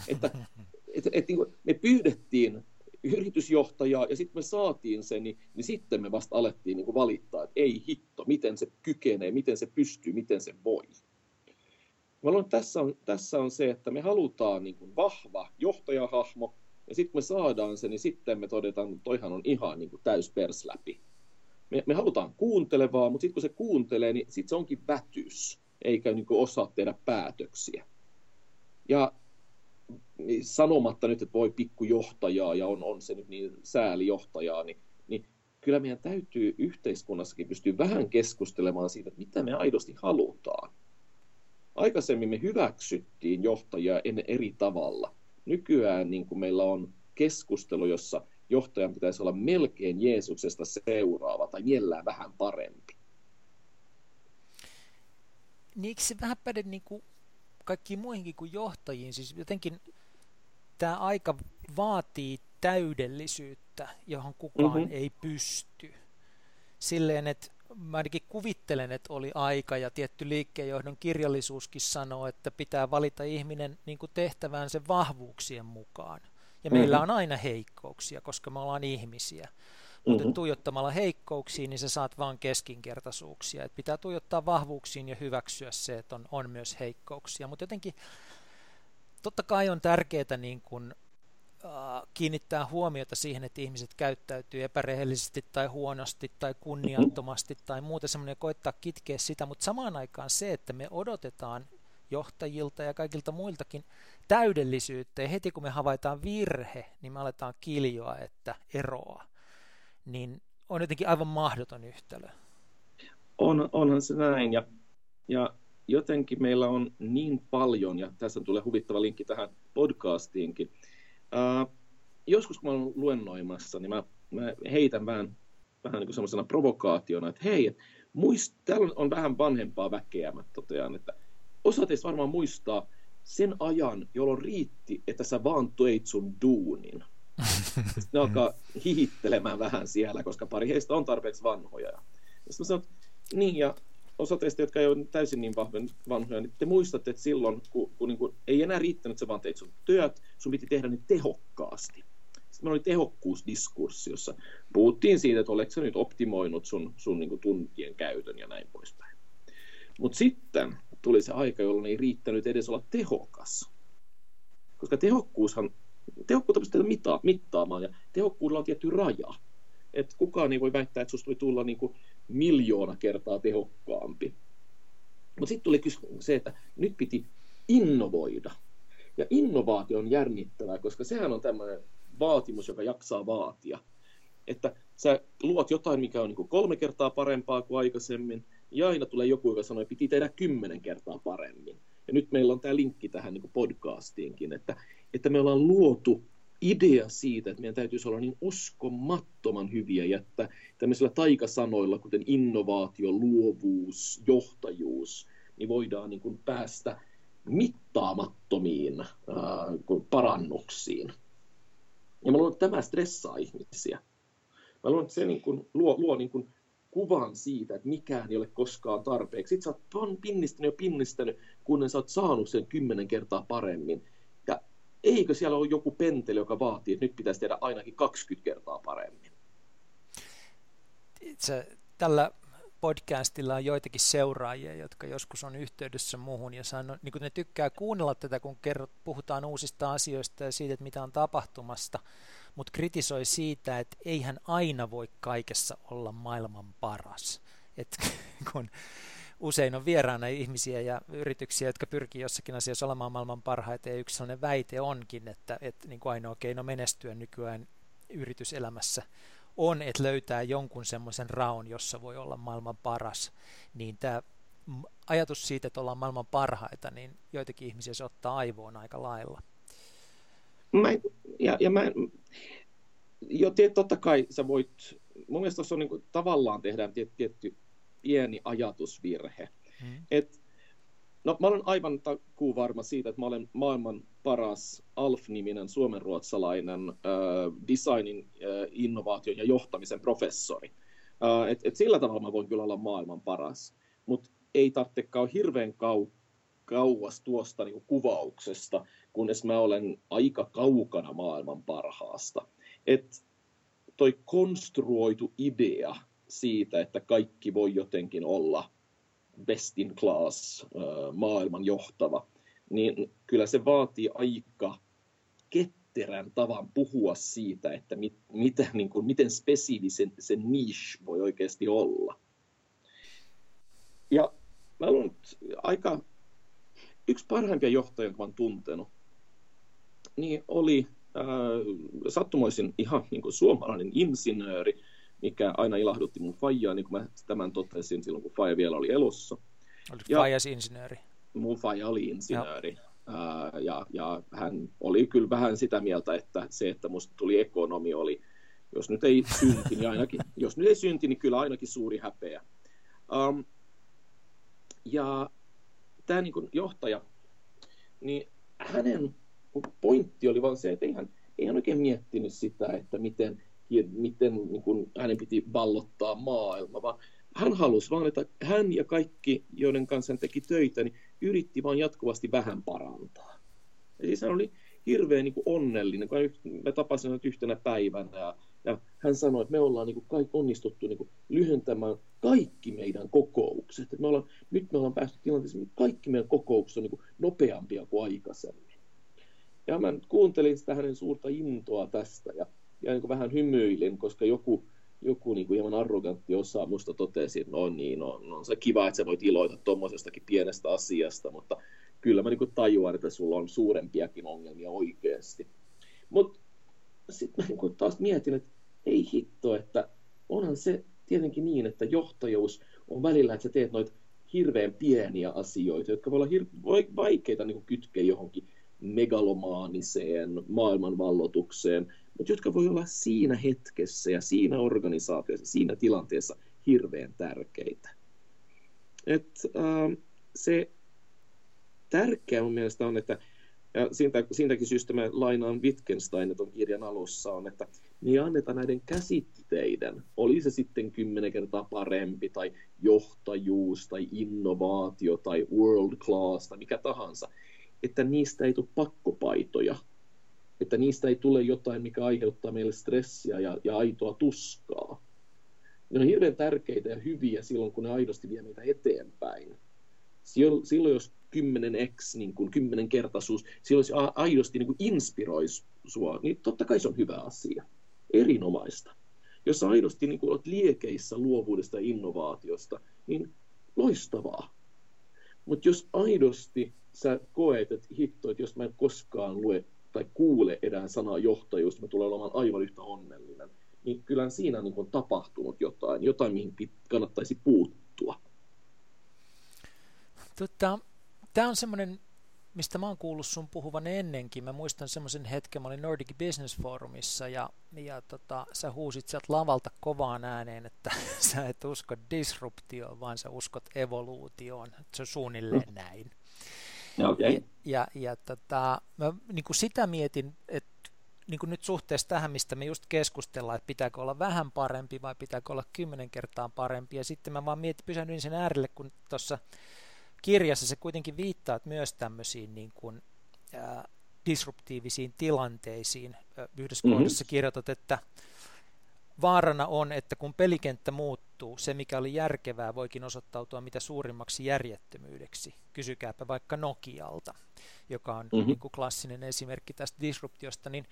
Että *laughs* et, et, niin kuin me pyydettiin yritysjohtajaa ja sitten me saatiin sen, niin, niin sitten me vasta alettiin niin kuin valittaa, että ei hitto, miten se kykenee, miten se pystyy, miten se voi. Mä luulen, tässä on, tässä on se, että me halutaan niin kuin vahva johtajahahmo, ja sitten me saadaan se, niin sitten me todetaan, että toihan on ihan niin kuin täys pers läpi. Me, me halutaan kuuntelevaa, mutta sitten kun se kuuntelee, niin sitten se onkin vätys, eikä niin osaa tehdä päätöksiä. Ja niin sanomatta nyt, että voi pikkujohtajaa ja on, on se nyt niin säälijohtajaa, niin, niin kyllä meidän täytyy yhteiskunnassakin pystyä vähän keskustelemaan siitä, että mitä me aidosti halutaan. Aikaisemmin me hyväksyttiin johtajia ennen eri tavalla. Nykyään niin kuin meillä on keskustelu, jossa johtajan pitäisi olla melkein Jeesuksesta seuraava tai mielellään vähän parempi. Niin eikö se vähän päde niin kuin kaikkiin muihinkin kuin johtajiin? Siis jotenkin tämä aika vaatii täydellisyyttä, johon kukaan mm-hmm. ei pysty. Silleen, että mä ainakin kuvittelen, että oli aika ja tietty liikkeenjohdon kirjallisuuskin sanoo, että pitää valita ihminen niin kuin tehtävänsä vahvuuksien mukaan. Ja mm-hmm. meillä on aina heikkouksia, koska me ollaan ihmisiä. Mutta mm-hmm. tuijottamalla heikkouksiin, niin sä saat vain keskinkertaisuuksia. Et pitää tuijottaa vahvuuksiin ja hyväksyä se, että on, on myös heikkouksia. Mutta jotenkin totta kai on tärkeää niin kun, kiinnittää huomiota siihen, että ihmiset käyttäytyy epärehellisesti tai huonosti tai kunniattomasti tai muuta semmoinen koittaa kitkeä sitä, mutta samaan aikaan se, että me odotetaan johtajilta ja kaikilta muiltakin täydellisyyttä ja heti kun me havaitaan virhe, niin me aletaan kiljoa, että eroa, niin on jotenkin aivan mahdoton yhtälö. On, onhan se näin ja, ja jotenkin meillä on niin paljon, ja tässä tulee huvittava linkki tähän podcastiinkin. Uh, joskus kun mä olen luennoimassa, niin mä, mä heitän vähän, vähän niin kuin semmoisena provokaationa, että hei, et muist, täällä on vähän vanhempaa väkeä, mä totean, että osa teistä varmaan muistaa sen ajan, jolloin riitti, että sä vaan teit sun duunin. Sitten *laughs* ne alkaa hihittelemään vähän siellä, koska pari heistä on tarpeeksi vanhoja. Sitten mä sanon, niin, ja osa teistä, jotka ei ole täysin niin vahven, vanhoja, niin te muistatte, että silloin, kun, kun niin kuin, ei enää riittänyt, että sä vaan teit sun työt, sun piti tehdä ne tehokkaasti. Sitten meillä oli tehokkuusdiskurssi, jossa puhuttiin siitä, että oletko nyt optimoinut sun, sun niin kuin tuntien käytön ja näin poispäin. Mutta sitten tuli se aika, jolloin ei riittänyt edes olla tehokas. Koska tehokkuushan, tehokkuutta pystytään mittaamaan ja tehokkuudella on tietty raja. Et kukaan ei voi väittää, että susta voi tulla niin kuin miljoona kertaa tehokkaampi. Mutta sitten tuli se, että nyt piti innovoida. Ja innovaatio on jännittävää, koska sehän on tämmöinen vaatimus, joka jaksaa vaatia. Että sä luot jotain, mikä on niin kolme kertaa parempaa kuin aikaisemmin, ja aina tulee joku, joka sanoo, että piti tehdä kymmenen kertaa paremmin. Ja nyt meillä on tämä linkki tähän niin podcastiinkin, että, että me ollaan luotu idea siitä, että meidän täytyisi olla niin uskomattoman hyviä että tämmöisillä taikasanoilla, kuten innovaatio, luovuus, johtajuus, niin voidaan niin kuin päästä mittaamattomiin äh, parannuksiin. Ja mä luulen, että tämä stressaa ihmisiä. Mä luulen, että se niin kuin luo, luo niin kuin kuvan siitä, että mikään ei ole koskaan tarpeeksi. Sitten sä oot pinnistänyt ja pinnistänyt, kunnes sä oot saanut sen kymmenen kertaa paremmin eikö siellä ole joku penteli, joka vaatii, että nyt pitäisi tehdä ainakin 20 kertaa paremmin? Itse, tällä podcastilla on joitakin seuraajia, jotka joskus on yhteydessä muuhun ja sanoo, niin ne tykkää kuunnella tätä, kun kerrot, puhutaan uusista asioista ja siitä, että mitä on tapahtumasta, mutta kritisoi siitä, että eihän aina voi kaikessa olla maailman paras. Et *laughs* kun usein on vieraana ihmisiä ja yrityksiä, jotka pyrkii jossakin asiassa olemaan maailman parhaita, ja yksi sellainen väite onkin, että, että niin kuin ainoa keino menestyä nykyään yrityselämässä on, että löytää jonkun semmoisen raun, jossa voi olla maailman paras, niin tämä ajatus siitä, että ollaan maailman parhaita, niin joitakin ihmisiä se ottaa aivoon aika lailla. Mä, ja, ja mä, jo, totta kai sä voit, mun mielestä tuossa on niin kuin, tavallaan tehdään tietty pieni ajatusvirhe. Hmm. Et, no, mä olen aivan takuu varma siitä, että mä olen maailman paras ALF-niminen suomenruotsalainen äh, designin, äh, innovaation ja johtamisen professori. Äh, et, et sillä tavalla mä voin kyllä olla maailman paras, mutta ei tarvitsekaan hirveän kau kauas tuosta niin kuvauksesta, kunnes mä olen aika kaukana maailman parhaasta. Et toi konstruoitu idea siitä, että kaikki voi jotenkin olla best in class, maailman johtava, niin kyllä se vaatii aika ketterän tavan puhua siitä, että mit, mitä, niin kuin, miten spesifi se, niche voi oikeasti olla. Ja mä luulen, aika yksi parhaimpia johtajia, jonka olen tuntenut, niin oli äh, sattumoisin ihan niin kuin suomalainen insinööri, mikä aina ilahdutti mun faijaa, niin kuin mä tämän totesin silloin, kun faija vielä oli elossa. Oliko faijas insinööri? Mun faija oli insinööri. Ja. ja, ja hän oli kyllä vähän sitä mieltä, että se, että musta tuli ekonomi, oli, jos nyt ei synti, niin ainakin, *laughs* jos nyt ei synti, niin kyllä ainakin suuri häpeä. Um, ja tämä niin kuin johtaja, niin hänen pointti oli vain se, että ei hän, ei hän oikein miettinyt sitä, että miten, miten niin kuin hänen piti vallottaa maailma, vaan hän halusi vaan, että hän ja kaikki, joiden kanssa hän teki töitä, niin yritti vain jatkuvasti vähän parantaa. Ja siis hän oli hirveän niin kuin onnellinen, kun mä tapasin hänet yhtenä päivänä ja, ja hän sanoi, että me ollaan niin kuin kaikki onnistuttu niin kuin lyhentämään kaikki meidän kokoukset. Että me ollaan, nyt me ollaan päästy tilanteeseen, että kaikki meidän kokoukset on niin kuin nopeampia kuin aikaisemmin. Ja mä kuuntelin sitä hänen suurta intoa tästä ja, ja niin kuin vähän hymyilin, koska joku, joku niin kuin hieman arrogantti osa musta totesi, että no niin, no, no on se kiva, että sä voit iloita tuommoisestakin pienestä asiasta, mutta kyllä mä niin kuin tajuan, että sulla on suurempiakin ongelmia oikeasti. Mutta sitten mä niin kuin taas mietin, että ei hitto, että onhan se tietenkin niin, että johtajuus on välillä, että sä teet noita hirveän pieniä asioita, jotka voi olla hir- vaikeita niin kytkeä johonkin megalomaaniseen maailmanvallotukseen, mutta jotka voi olla siinä hetkessä ja siinä organisaatiossa, siinä tilanteessa hirveän tärkeitä. Et, äh, se tärkeä mun mielestä on, että ja siitä, siitäkin syystä mä lainaan Wittgenstein tuon kirjan alussa on, että niin annetaan näiden käsitteiden, oli se sitten kymmenen kertaa parempi, tai johtajuus, tai innovaatio, tai world class, tai mikä tahansa, että niistä ei tule pakkopaitoja, että niistä ei tule jotain, mikä aiheuttaa meille stressiä ja, ja aitoa tuskaa. Ne on hirveän tärkeitä ja hyviä silloin, kun ne aidosti vie meitä eteenpäin. Silloin, jos 10x, niin kuin 10 kertaisuus, silloin se aidosti niin kuin inspiroi sua, niin totta kai se on hyvä asia. Erinomaista. Jos aidosti niin kuin olet liekeissä luovuudesta ja innovaatiosta, niin loistavaa. Mutta jos aidosti sä koet, että hitto, että jos mä en koskaan lue tai kuule edään sanaa johtajuus, mä tulen olemaan aivan yhtä onnellinen, niin kyllä siinä niin on tapahtunut jotain, jotain mihin kannattaisi puuttua. Tota, Tämä on semmoinen, mistä mä oon kuullut sun puhuvan ennenkin. Mä muistan semmoisen hetken, mä olin Nordic Business Forumissa ja, ja tota, sä huusit sieltä lavalta kovaan ääneen, että *laughs* sä et usko disruptioon, vaan sä uskot evoluutioon. Se on suunnilleen mm. näin. Okay. Ja, ja, ja tota, mä niin kuin sitä mietin, että niin kuin nyt suhteessa tähän, mistä me just keskustellaan, että pitääkö olla vähän parempi vai pitääkö olla kymmenen kertaa parempi. Ja sitten mä vaan mietin, pysähdyin sen äärelle, kun tuossa kirjassa se kuitenkin viittaa myös tämmöisiin niin kuin, ää, disruptiivisiin tilanteisiin. Yhdessä mm-hmm. kohdassa kirjoitat, että vaarana on, että kun pelikenttä muuttuu, se mikä oli järkevää voikin osoittautua mitä suurimmaksi järjettömyydeksi. Kysykääpä vaikka Nokialta, joka on mm-hmm. niin kuin klassinen esimerkki tästä disruptiosta, niin,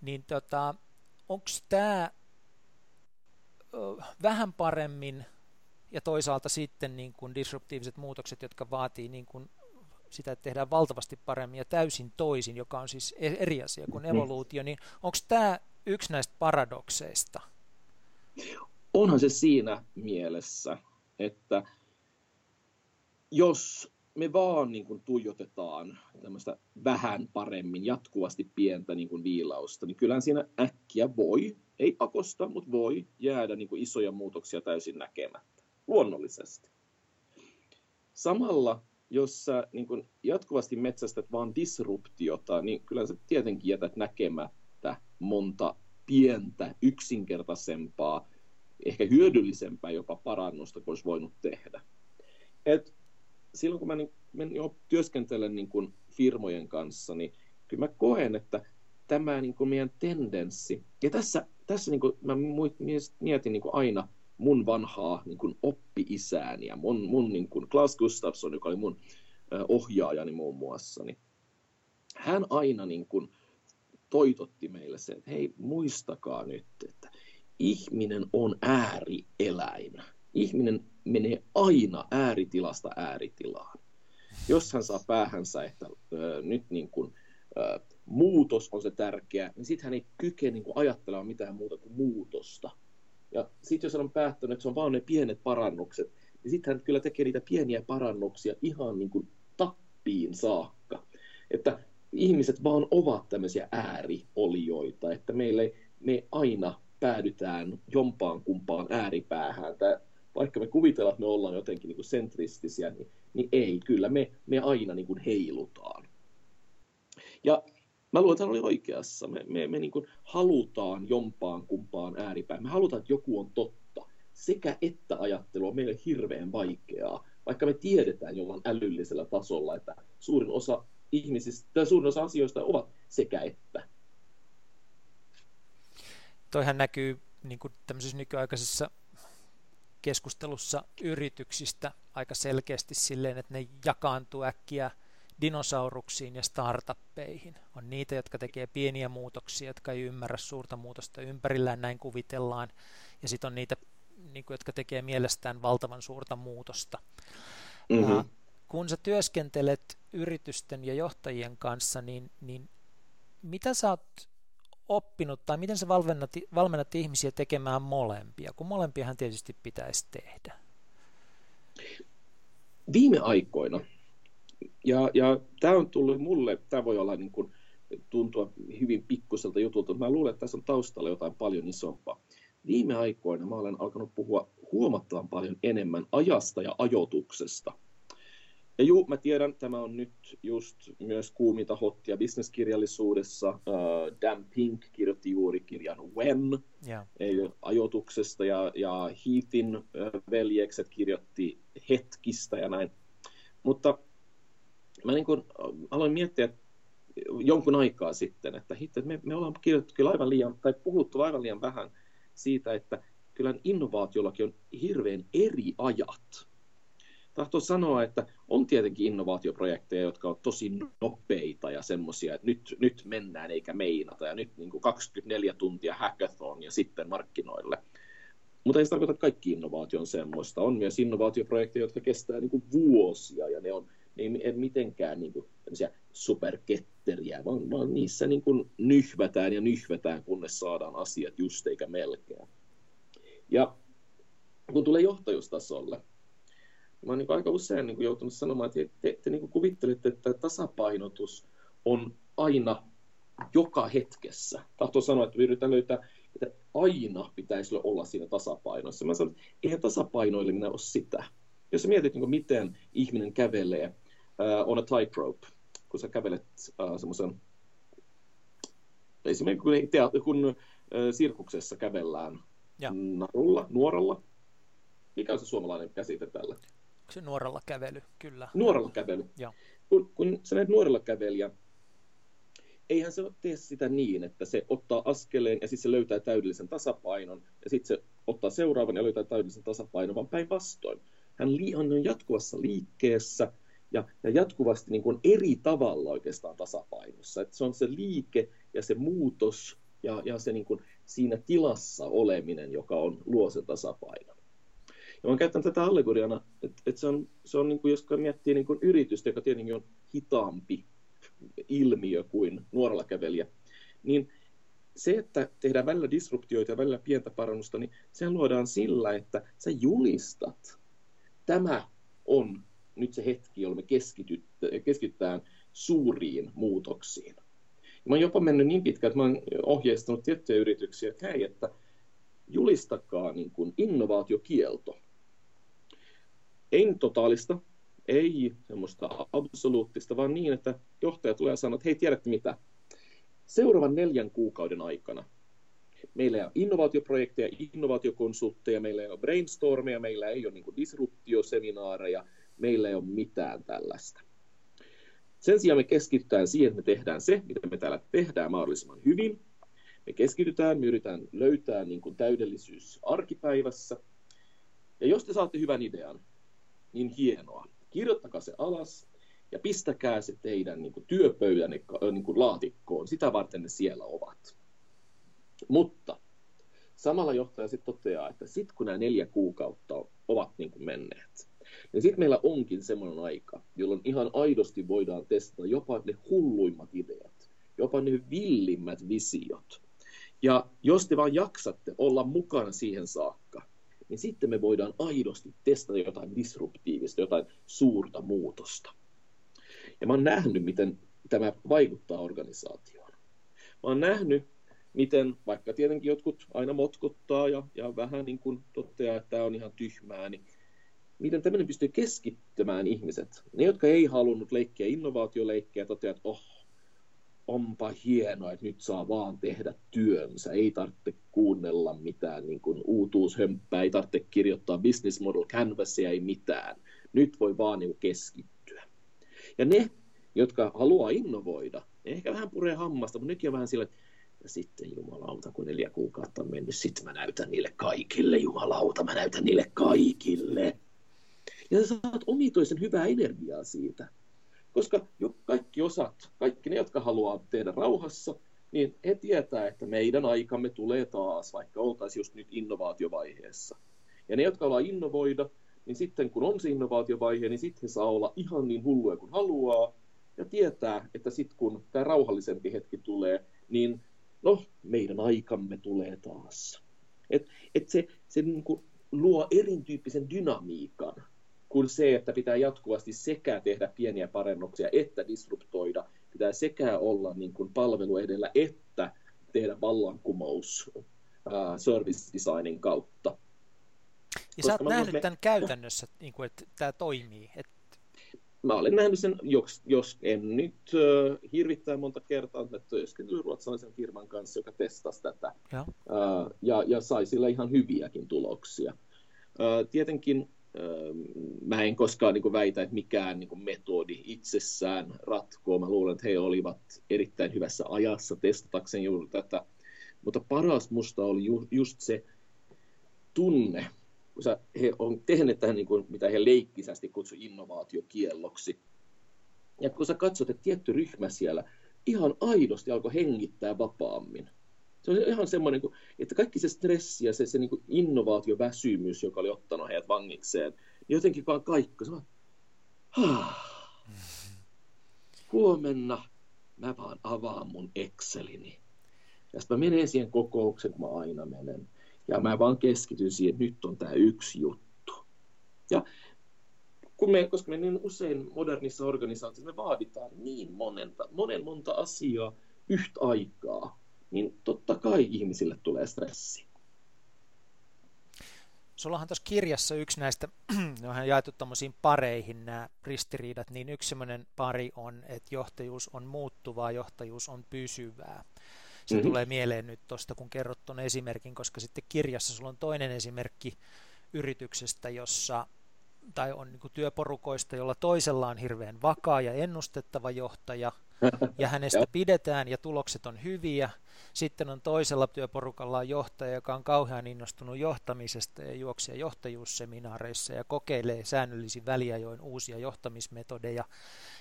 niin tota, onko tämä vähän paremmin ja toisaalta sitten niin kuin disruptiiviset muutokset, jotka vaatii niin kuin sitä, että tehdään valtavasti paremmin ja täysin toisin, joka on siis e- eri asia kuin mm-hmm. evoluutio, niin onko tämä yksi näistä paradokseista? Onhan se siinä mielessä, että jos me vaan niin kuin tuijotetaan tämmöistä vähän paremmin, jatkuvasti pientä niin kuin viilausta, niin kyllähän siinä äkkiä voi, ei pakosta, mutta voi jäädä niin kuin isoja muutoksia täysin näkemättä luonnollisesti. Samalla, jos sä niin kun jatkuvasti metsästät vaan disruptiota, niin kyllä sä tietenkin jätät näkemättä monta pientä, yksinkertaisempaa, ehkä hyödyllisempää jopa parannusta, kuin olisi voinut tehdä. Et silloin kun mä niin men jo työskentelen niin kuin firmojen kanssa, niin kyllä mä koen, että tämä niin kuin meidän tendenssi, ja tässä, tässä niin kuin mä mietin niin kuin aina mun vanhaa niin kuin oppi-isääni ja mun, mun niin kuin Klaus Gustafsson, joka oli mun ohjaajani muun muassa, niin hän aina niin kuin toitotti meille sen, että hei, muistakaa nyt, että ihminen on äärieläin. Ihminen menee aina ääritilasta ääritilaan. Jos hän saa päähänsä, että ö, nyt niin kuin, ö, muutos on se tärkeä, niin sitten hän ei kykene niin ajattelemaan mitään muuta kuin muutosta. Ja sitten jos hän on päättänyt, että se on vain ne pienet parannukset, niin sitten hän kyllä tekee niitä pieniä parannuksia ihan niin kuin tappiin saakka. Että ihmiset vaan ovat tämmöisiä ääriolioita, että meille, me aina päädytään jompaan kumpaan ääripäähän. Tää, vaikka me kuvitellaan, että me ollaan jotenkin niin sentristisiä, niin, niin ei, kyllä me, me aina niin heilutaan. Ja mä luulen, että hän oli oikeassa. Me, me, me niin halutaan jompaan kumpaan ääripään. Me halutaan, että joku on totta. Sekä että ajattelu on meille hirveän vaikeaa, vaikka me tiedetään jollain älyllisellä tasolla, että suurin osa ihmisistä, tai suurin osa asioista ovat sekä että. Toihan näkyy niin kuin tämmöisessä nykyaikaisessa keskustelussa yrityksistä aika selkeästi silleen, että ne jakaantuu äkkiä dinosauruksiin ja startuppeihin. On niitä, jotka tekee pieniä muutoksia, jotka ei ymmärrä suurta muutosta ympärillään, näin kuvitellaan. Ja sitten on niitä, niin kuin, jotka tekee mielestään valtavan suurta muutosta. Mm-hmm. kun sä työskentelet yritysten ja johtajien kanssa, niin, niin mitä sä oot oppinut tai miten sä valmennat, valmennat ihmisiä tekemään molempia, kun molempiahan tietysti pitäisi tehdä? Viime aikoina, ja, ja tämä on tullut mulle, tämä voi olla niin kuin, tuntua hyvin pikkuselta jutulta, mutta mä luulen, että tässä on taustalla jotain paljon isompaa. Viime aikoina mä olen alkanut puhua huomattavan paljon enemmän ajasta ja ajotuksesta – ja juu, mä tiedän, tämä on nyt just myös kuuminta hottia bisneskirjallisuudessa. Uh, Dan Pink kirjoitti juuri kirjan When, yeah. eli ajotuksesta, ja, ja Heathin uh, veljekset kirjoitti hetkistä ja näin. Mutta mä niin kun, aloin miettiä jonkun aikaa sitten, että, hitto, että me, me ollaan kirjoitettu kyllä aivan liian, tai puhuttu aivan liian vähän siitä, että kyllä innovaatiollakin on hirveän eri ajat tahtoo sanoa, että on tietenkin innovaatioprojekteja, jotka on tosi nopeita ja semmoisia, että nyt, nyt mennään eikä meinata ja nyt niin kuin 24 tuntia hackathon ja sitten markkinoille. Mutta ei se tarkoita, että kaikki innovaatio on semmoista. On myös innovaatioprojekteja, jotka kestää niin kuin vuosia ja ne on ne ei mitenkään niin kuin superketteriä, vaan, vaan niissä niin kuin nyhvätään ja nyhvätään, kunnes saadaan asiat just eikä melkein. Ja kun tulee johtajuustasolle, mä oon niin aika usein niin joutunut sanomaan, että te, te, te niin kuvittelette, että tasapainotus on aina joka hetkessä. Tahtoo sanoa, että yritän löytää, että aina pitäisi olla siinä tasapainossa. Mä sanon, että eihän tasapainoileminen ole sitä. Jos sä mietit, niin miten ihminen kävelee uh, on a tightrope, kun sä kävelet uh, semmoisen, esimerkiksi kun, te, kun uh, sirkuksessa kävellään ja. narulla, nuoralla, mikä on se suomalainen käsite tällä? Se nuorella kävely, kyllä. Nuorella kävely. Joo. Kun, kun sä näet nuorella kävelijä, eihän se tee sitä niin, että se ottaa askeleen ja sitten se löytää täydellisen tasapainon ja sitten se ottaa seuraavan ja löytää täydellisen tasapainon, vaan päinvastoin. Hän, li, hän on jatkuvassa liikkeessä ja, ja jatkuvasti niin kuin eri tavalla oikeastaan tasapainossa. Et se on se liike ja se muutos ja, ja se niin kuin siinä tilassa oleminen, joka on, luo sen tasapainon. Ja olen käyttänyt tätä allegoriana, että, että se on, se on niin kuin, jos miettii niin kuin yritystä, joka tietenkin on hitaampi ilmiö kuin nuorella kävelijä, niin se, että tehdään välillä disruptioita ja välillä pientä parannusta, niin se luodaan sillä, että sä julistat. Tämä on nyt se hetki, jolloin me keskitytään suuriin muutoksiin. Ja mä oon jopa mennyt niin pitkään, että mä oon ohjeistanut tiettyjä yrityksiä, että hei, että julistakaa niin kuin innovaatiokielto ei totaalista, ei semmoista absoluuttista, vaan niin, että johtaja tulee ja sanoo, että hei, tiedätte mitä, seuraavan neljän kuukauden aikana meillä ei ole innovaatioprojekteja, innovaatiokonsultteja, meillä ei ole brainstormeja, meillä ei ole niin disruptioseminaareja, meillä ei ole mitään tällaista. Sen sijaan me keskitytään siihen, että me tehdään se, mitä me täällä tehdään mahdollisimman hyvin. Me keskitytään, me yritetään löytää niin kuin täydellisyys arkipäivässä. Ja jos te saatte hyvän idean, niin hienoa. Kirjoittakaa se alas ja pistäkää se teidän niin kuin työpöydänne niin laatikkoon. Sitä varten ne siellä ovat. Mutta samalla johtaja sitten toteaa, että sitten kun nämä neljä kuukautta ovat niin kuin menneet, niin sitten meillä onkin semmoinen aika, jolloin ihan aidosti voidaan testata jopa ne hulluimmat ideat, jopa ne villimmät visiot. Ja jos te vaan jaksatte olla mukana siihen saakka, niin sitten me voidaan aidosti testata jotain disruptiivista, jotain suurta muutosta. Ja mä oon nähnyt, miten tämä vaikuttaa organisaatioon. Mä oon nähnyt, miten vaikka tietenkin jotkut aina motkottaa ja, ja vähän niin kuin toteaa, että tämä on ihan tyhmää, niin miten tämmöinen pystyy keskittämään ihmiset. Ne, jotka ei halunnut leikkiä innovaatioleikkejä, toteaa, että oh, onpa hienoa, että nyt saa vaan tehdä työnsä. Ei tarvitse kuunnella mitään niin kuin uutuushömppää, ei tarvitse kirjoittaa business model canvasia, ei mitään. Nyt voi vaan niin keskittyä. Ja ne, jotka haluaa innovoida, ne ehkä vähän puree hammasta, mutta nekin on vähän sillä, ja sitten jumalauta, kun neljä kuukautta on mennyt, sitten mä näytän niille kaikille, jumalauta, mä näytän niille kaikille. Ja sä saat omituisen hyvää energiaa siitä. Koska jo kaikki osat, kaikki ne, jotka haluaa tehdä rauhassa, niin he tietää, että meidän aikamme tulee taas, vaikka oltaisiin just nyt innovaatiovaiheessa. Ja ne, jotka haluaa innovoida, niin sitten kun on se innovaatiovaihe, niin sitten he saa olla ihan niin hulluja kuin haluaa, ja tietää, että sitten kun tämä rauhallisempi hetki tulee, niin no, meidän aikamme tulee taas. Et, et se se niin kuin luo erityyppisen dynamiikan kuin se, että pitää jatkuvasti sekä tehdä pieniä parannuksia että disruptoida. Pitää sekä olla niin kuin palvelu edellä että tehdä vallankumous uh, service designin kautta. Ja sä oot nähnyt me... tämän käytännössä, niin kuin, että tämä toimii, että mä olen nähnyt sen, jos, jos en nyt uh, hirvittää monta kertaa, että työskentelin ruotsalaisen firman kanssa, joka testasi tätä ja, uh, ja, ja sai sillä ihan hyviäkin tuloksia. Uh, tietenkin mä en koskaan niin kuin, väitä, että mikään niin kuin, metodi itsessään ratkoo. Mä luulen, että he olivat erittäin hyvässä ajassa testatakseen juuri tätä. Mutta paras musta oli ju, just se tunne, kun sä, he on tehneet tähän, niin kuin, mitä he leikkisästi kutsu innovaatiokielloksi. Ja kun sä katsot, että tietty ryhmä siellä ihan aidosti alkoi hengittää vapaammin. Se on ihan semmoinen, että kaikki se stressi ja se, se niin innovaatioväsymys, joka oli ottanut heidät vangikseen, niin jotenkin vaan kaikki, se vaan, huomenna mä vaan avaan mun Excelini. Ja sitten mä menen siihen kokoukseen, kun mä aina menen. Ja mä vaan keskityn siihen, että nyt on tämä yksi juttu. Ja kun me, koska me niin usein modernissa organisaatioissa me vaaditaan niin monenta, monen monta asiaa yhtä aikaa, niin totta kai ihmisille tulee stressi. Sullahan tuossa kirjassa yksi näistä, *clears throat* ne on jaettu tuommoisiin pareihin nämä ristiriidat, niin yksi semmoinen pari on, että johtajuus on muuttuvaa, johtajuus on pysyvää. Se mm-hmm. tulee mieleen nyt tuosta, kun kerrot tuon esimerkin, koska sitten kirjassa sulla on toinen esimerkki yrityksestä, jossa tai on niin työporukoista, jolla toisella on hirveän vakaa ja ennustettava johtaja, ja hänestä pidetään ja tulokset on hyviä. Sitten on toisella työporukalla johtaja, joka on kauhean innostunut johtamisesta ja juoksee johtajuusseminaareissa ja kokeilee säännöllisin väliajoin uusia johtamismetodeja.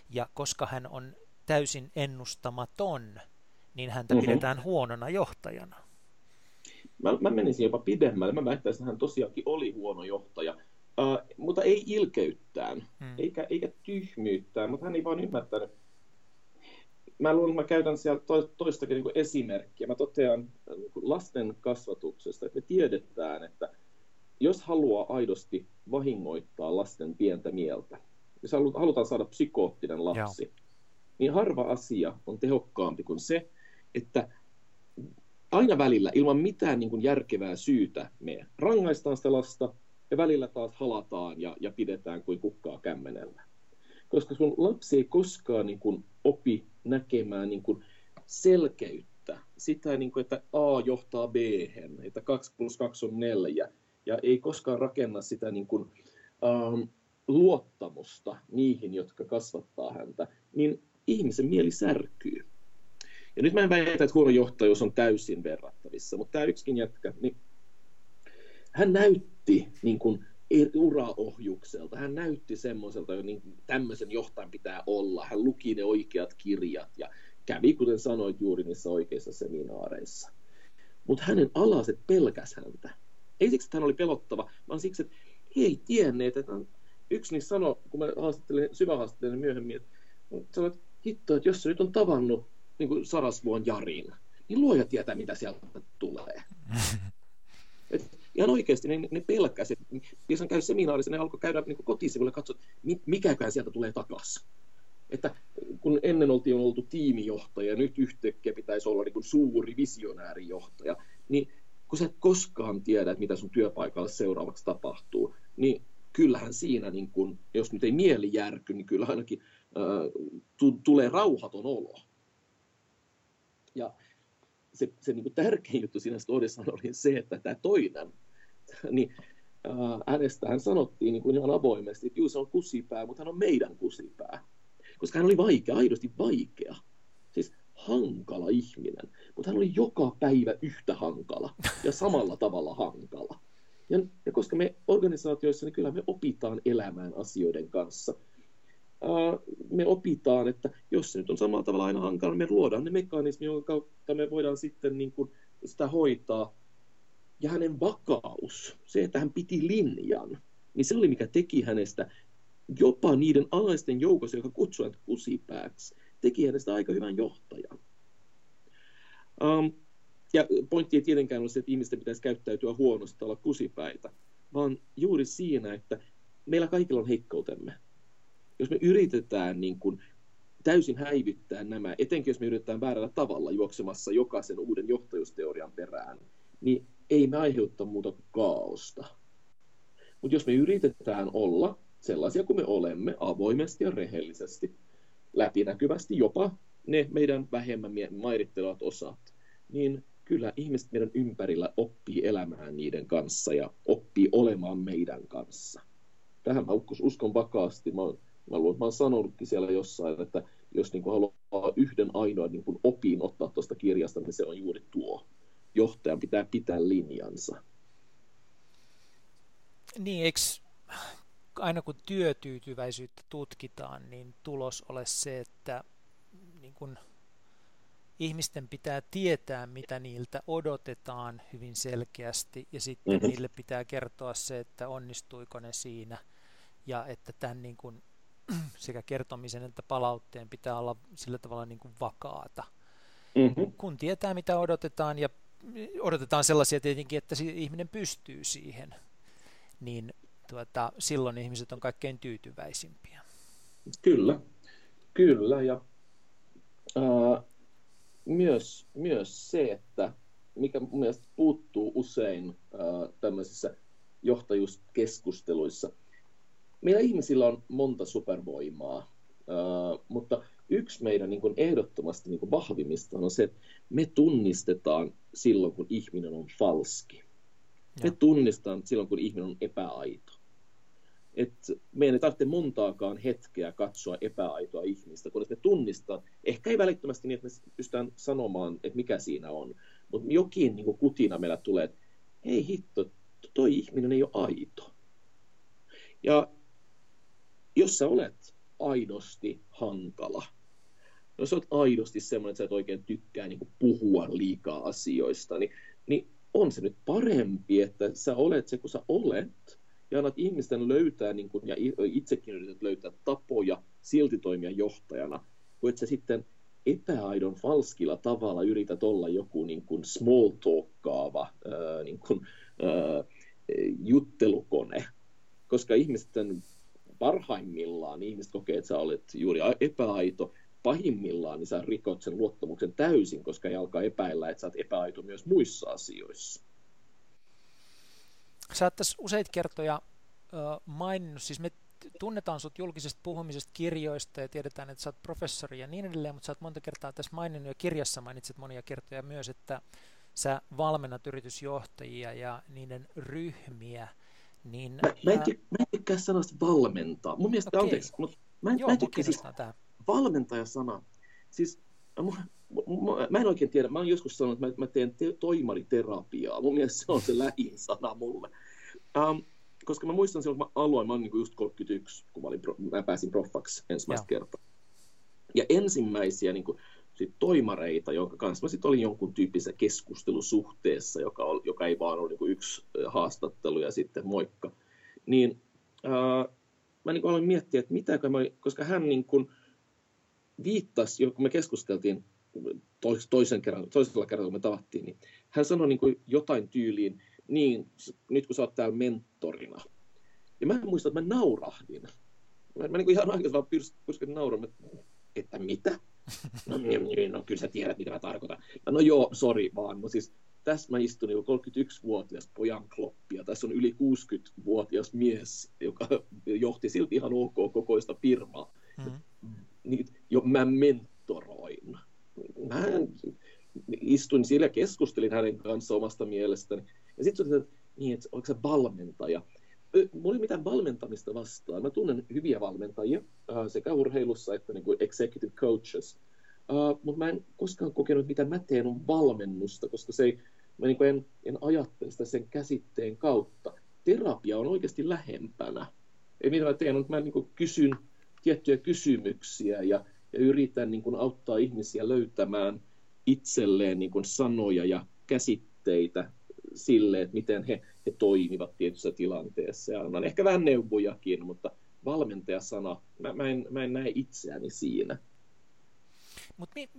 Ja koska hän on täysin ennustamaton, niin häntä mm-hmm. pidetään huonona johtajana. Mä, mä menisin jopa pidemmälle. Mä väittäisin, että hän tosiaankin oli huono johtaja, uh, mutta ei ilkeyttään, mm. eikä, eikä tyhmyyttään, mutta hän ei vaan ymmärtänyt. Mä luulen, että mä käytän siellä toistakin niin esimerkkiä. Mä totean niin lasten kasvatuksesta, että me tiedetään, että jos haluaa aidosti vahingoittaa lasten pientä mieltä, jos halutaan saada psykoottinen lapsi, Joo. niin harva asia on tehokkaampi kuin se, että aina välillä ilman mitään niin kuin järkevää syytä me rangaistaan sitä lasta ja välillä taas halataan ja, ja pidetään kuin kukkaa kämmenellä. Koska sun lapsi ei koskaan niin kuin opi näkemään niin kuin selkeyttä, sitä, niin kuin, että A johtaa B, että 2 plus 2 on 4, ja ei koskaan rakenna sitä niin kuin, ähm, luottamusta niihin, jotka kasvattaa häntä, niin ihmisen mieli särkyy. Ja nyt mä en väitä, että huono johtajuus on täysin verrattavissa, mutta tämä yksikin jätkä, niin hän näytti niin kuin uraohjukselta. Hän näytti semmoiselta, että niin tämmöisen johtajan pitää olla. Hän luki ne oikeat kirjat ja kävi, kuten sanoit, juuri niissä oikeissa seminaareissa. Mutta hänen alaset pelkäs häntä. Ei siksi, että hän oli pelottava, vaan siksi, että he ei tienneet, että yksi niistä sanoi, kun mä haastattelin, syvähaastattelin myöhemmin, että sanoi, että hitto, että jos se nyt on tavannut niin kuin Sarasvuon Jarin, niin luoja tietää, mitä sieltä tulee. *laughs* Et ihan oikeasti ne, ne. Jos on käynyt seminaarissa, ne alkoi käydä niin kotisivuille katsoa, mikäkään sieltä tulee takaisin. Että kun ennen oltiin oltu tiimijohtaja ja nyt yhtäkkiä pitäisi olla niin suuri visionäärijohtaja, niin kun sä et koskaan tiedä, että mitä sun työpaikalla seuraavaksi tapahtuu, niin kyllähän siinä, niin kun, jos nyt ei mieli järky, niin kyllä ainakin äh, tulee rauhaton olo. Ja se, se niin tärkein juttu siinä Stodessa oli se, että tämä toinen, *laughs* niin äh, hänestä hän sanottiin niin kuin ihan avoimesti, että juu, se on kusipää, mutta hän on meidän kusipää. Koska hän oli vaikea, aidosti vaikea. Siis hankala ihminen, mutta hän oli joka päivä yhtä hankala ja samalla tavalla hankala. Ja, ja koska me organisaatioissa, niin kyllä me opitaan elämään asioiden kanssa – me opitaan, että jos se nyt on samalla tavalla aina hankala, niin me luodaan ne mekanismi, jonka kautta me voidaan sitten niin kuin sitä hoitaa. Ja hänen vakaus, se, että hän piti linjan, niin se oli mikä teki hänestä jopa niiden alaisten joukossa, joka kutsui kusipääksi, teki hänestä aika hyvän johtajan. Um, ja pointti ei tietenkään ole se, että ihmisten pitäisi käyttäytyä huonosti olla kusipäitä, vaan juuri siinä, että meillä kaikilla on heikkoutemme jos me yritetään niin kuin täysin häivyttää nämä, etenkin jos me yritetään väärällä tavalla juoksemassa jokaisen uuden johtajuusteorian perään, niin ei me aiheuttaa muuta kuin kaaosta. Mutta jos me yritetään olla sellaisia kuin me olemme, avoimesti ja rehellisesti, läpinäkyvästi jopa ne meidän vähemmän mairittelevat osat, niin kyllä ihmiset meidän ympärillä oppii elämään niiden kanssa ja oppii olemaan meidän kanssa. Tähän mä uskon vakaasti. Mä Mä luulen, että mä sanonutkin siellä jossain, että jos niin haluaa yhden ainoan niin opin ottaa tuosta kirjasta, niin se on juuri tuo. Johtajan pitää pitää linjansa. Niin, eikö aina kun työtyytyväisyyttä tutkitaan, niin tulos ole se, että niin kun ihmisten pitää tietää, mitä niiltä odotetaan hyvin selkeästi, ja sitten mm-hmm. niille pitää kertoa se, että onnistuiko ne siinä, ja että tämän niin kun *clears throat* sekä kertomisen että palautteen pitää olla sillä tavalla niin kuin vakaata. Mm-hmm. Kun tietää, mitä odotetaan, ja odotetaan sellaisia tietenkin, että ihminen pystyy siihen, niin tuota, silloin ihmiset on kaikkein tyytyväisimpiä. Kyllä, kyllä. Ja ää, myös, myös se, että mikä mun mielestä puuttuu usein ää, tämmöisissä johtajuuskeskusteluissa – meillä ihmisillä on monta supervoimaa, uh, mutta yksi meidän niin kuin ehdottomasti niin kuin vahvimmista on se, että me tunnistetaan silloin, kun ihminen on falski. Ja. Me tunnistetaan silloin, kun ihminen on epäaito. Et meidän ei tarvitse montaakaan hetkeä katsoa epäaitoa ihmistä, kun me tunnistetaan, ehkä ei välittömästi niin, että me pystytään sanomaan, että mikä siinä on, mutta jokin niin kuin kutina meillä tulee, että hei hitto, toi ihminen ei ole aito. Ja jos sä olet aidosti hankala, jos olet aidosti semmoinen, että sä et oikein tykkää niin puhua liikaa asioista, niin, niin on se nyt parempi, että sä olet se, kun sä olet, ja annat ihmisten löytää, niin kuin, ja itsekin yrität löytää tapoja silti toimia johtajana, kun että sä sitten epäaidon falskilla tavalla yrität olla joku niin kuin small talkkaava ää, niin kuin, ää, juttelukone, koska ihmisten parhaimmillaan ihmiset kokee, että sä olet juuri epäaito, pahimmillaan niin sä rikot sen luottamuksen täysin, koska he alkaa epäillä, että sä oot epäaito myös muissa asioissa. Sä oot tässä useita kertoja maininnut, siis me tunnetaan sut julkisesta puhumisesta kirjoista ja tiedetään, että sä oot professori ja niin edelleen, mutta sä oot monta kertaa tässä maininnut ja kirjassa mainitset monia kertoja myös, että sä valmennat yritysjohtajia ja niiden ryhmiä Niin, mä, mä, en, tyk, mä en tykkää sanasta valmentaa. Mun mielestä, okay. anteeksi, mutta mä en, Joo, mä en tykkää siis valmentaja-sana. Siis mä, mä, mä en oikein tiedä, mä oon joskus sanonut, että mä, mä teen te, toimariterapiaa. Mun mielestä se on se lähin sana mulle. Um, koska mä muistan silloin, kun mä aloin, mä olin niin just 31, kun mä, olin, mä pääsin proffaksi ensimmäistä Joo. kertaa. Ja ensimmäisiä niin kuin, sit toimareita, jonka kanssa mä sitten olin jonkun tyyppisessä keskustelusuhteessa, joka, oli, joka ei vaan ollut niin yksi haastattelu ja sitten moikka, niin ää, mä niin aloin miettiä, että mitä mä, koska hän niin kuin viittasi, kun me keskusteltiin toisen kerran, toisella kerralla, kun me tavattiin, niin hän sanoi niin kuin jotain tyyliin, niin nyt kun sä oot täällä mentorina. Ja mä en muista, että mä naurahdin. Mä, mä niin kuin ihan oikeasti vaan pyrskin nauran, että mitä? No, niin, niin, no kyllä sä tiedät, mitä mä tarkoitan. No joo, sori vaan. No siis tässä mä istun jo 31-vuotias pojan kloppia. Tässä on yli 60-vuotias mies, joka johti silti ihan ok kokoista firmaa. Mm-hmm. Niin, jo mä mentoroin. Mä istuin siellä ja keskustelin hänen kanssa omasta mielestäni. Ja sitten se että niin, että onko se valmentaja? Mulla ei mitään valmentamista vastaan. Mä tunnen hyviä valmentajia sekä urheilussa että niin kuin executive coaches. Mutta mä en koskaan kokenut, mitä mä teen on valmennusta, koska se ei, mä niin en, en ajattele sitä sen käsitteen kautta. Terapia on oikeasti lähempänä. Ei mitä mä teen, mutta mä niin kysyn tiettyjä kysymyksiä ja, ja yritän niin auttaa ihmisiä löytämään itselleen niin sanoja ja käsitteitä sille, että miten he, he toimivat tietyssä tilanteessa. Ja annan ehkä vähän neuvojakin, mutta valmentajasana, mä, mä, en, mä en näe itseäni siinä. Mut mi-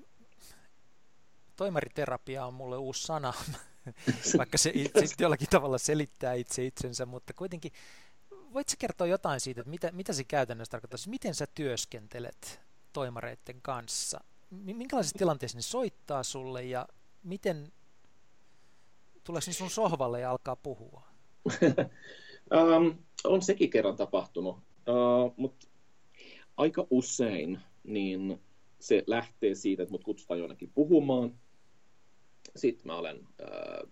toimariterapia on mulle uusi sana, *laughs* *laughs* vaikka se itse, jollakin tavalla selittää itse itsensä, mutta kuitenkin voitko kertoa jotain siitä, että mitä, mitä se käytännössä tarkoittaa? Siis miten sä työskentelet toimareiden kanssa? Minkälaisissa tilanteissa ne soittaa sulle ja miten Tuleeko sun sohvalle ja alkaa puhua? um, *laughs* on sekin kerran tapahtunut, uh, mutta aika usein niin se lähtee siitä, että mut kutsutaan jonnekin puhumaan. Sitten mä olen uh,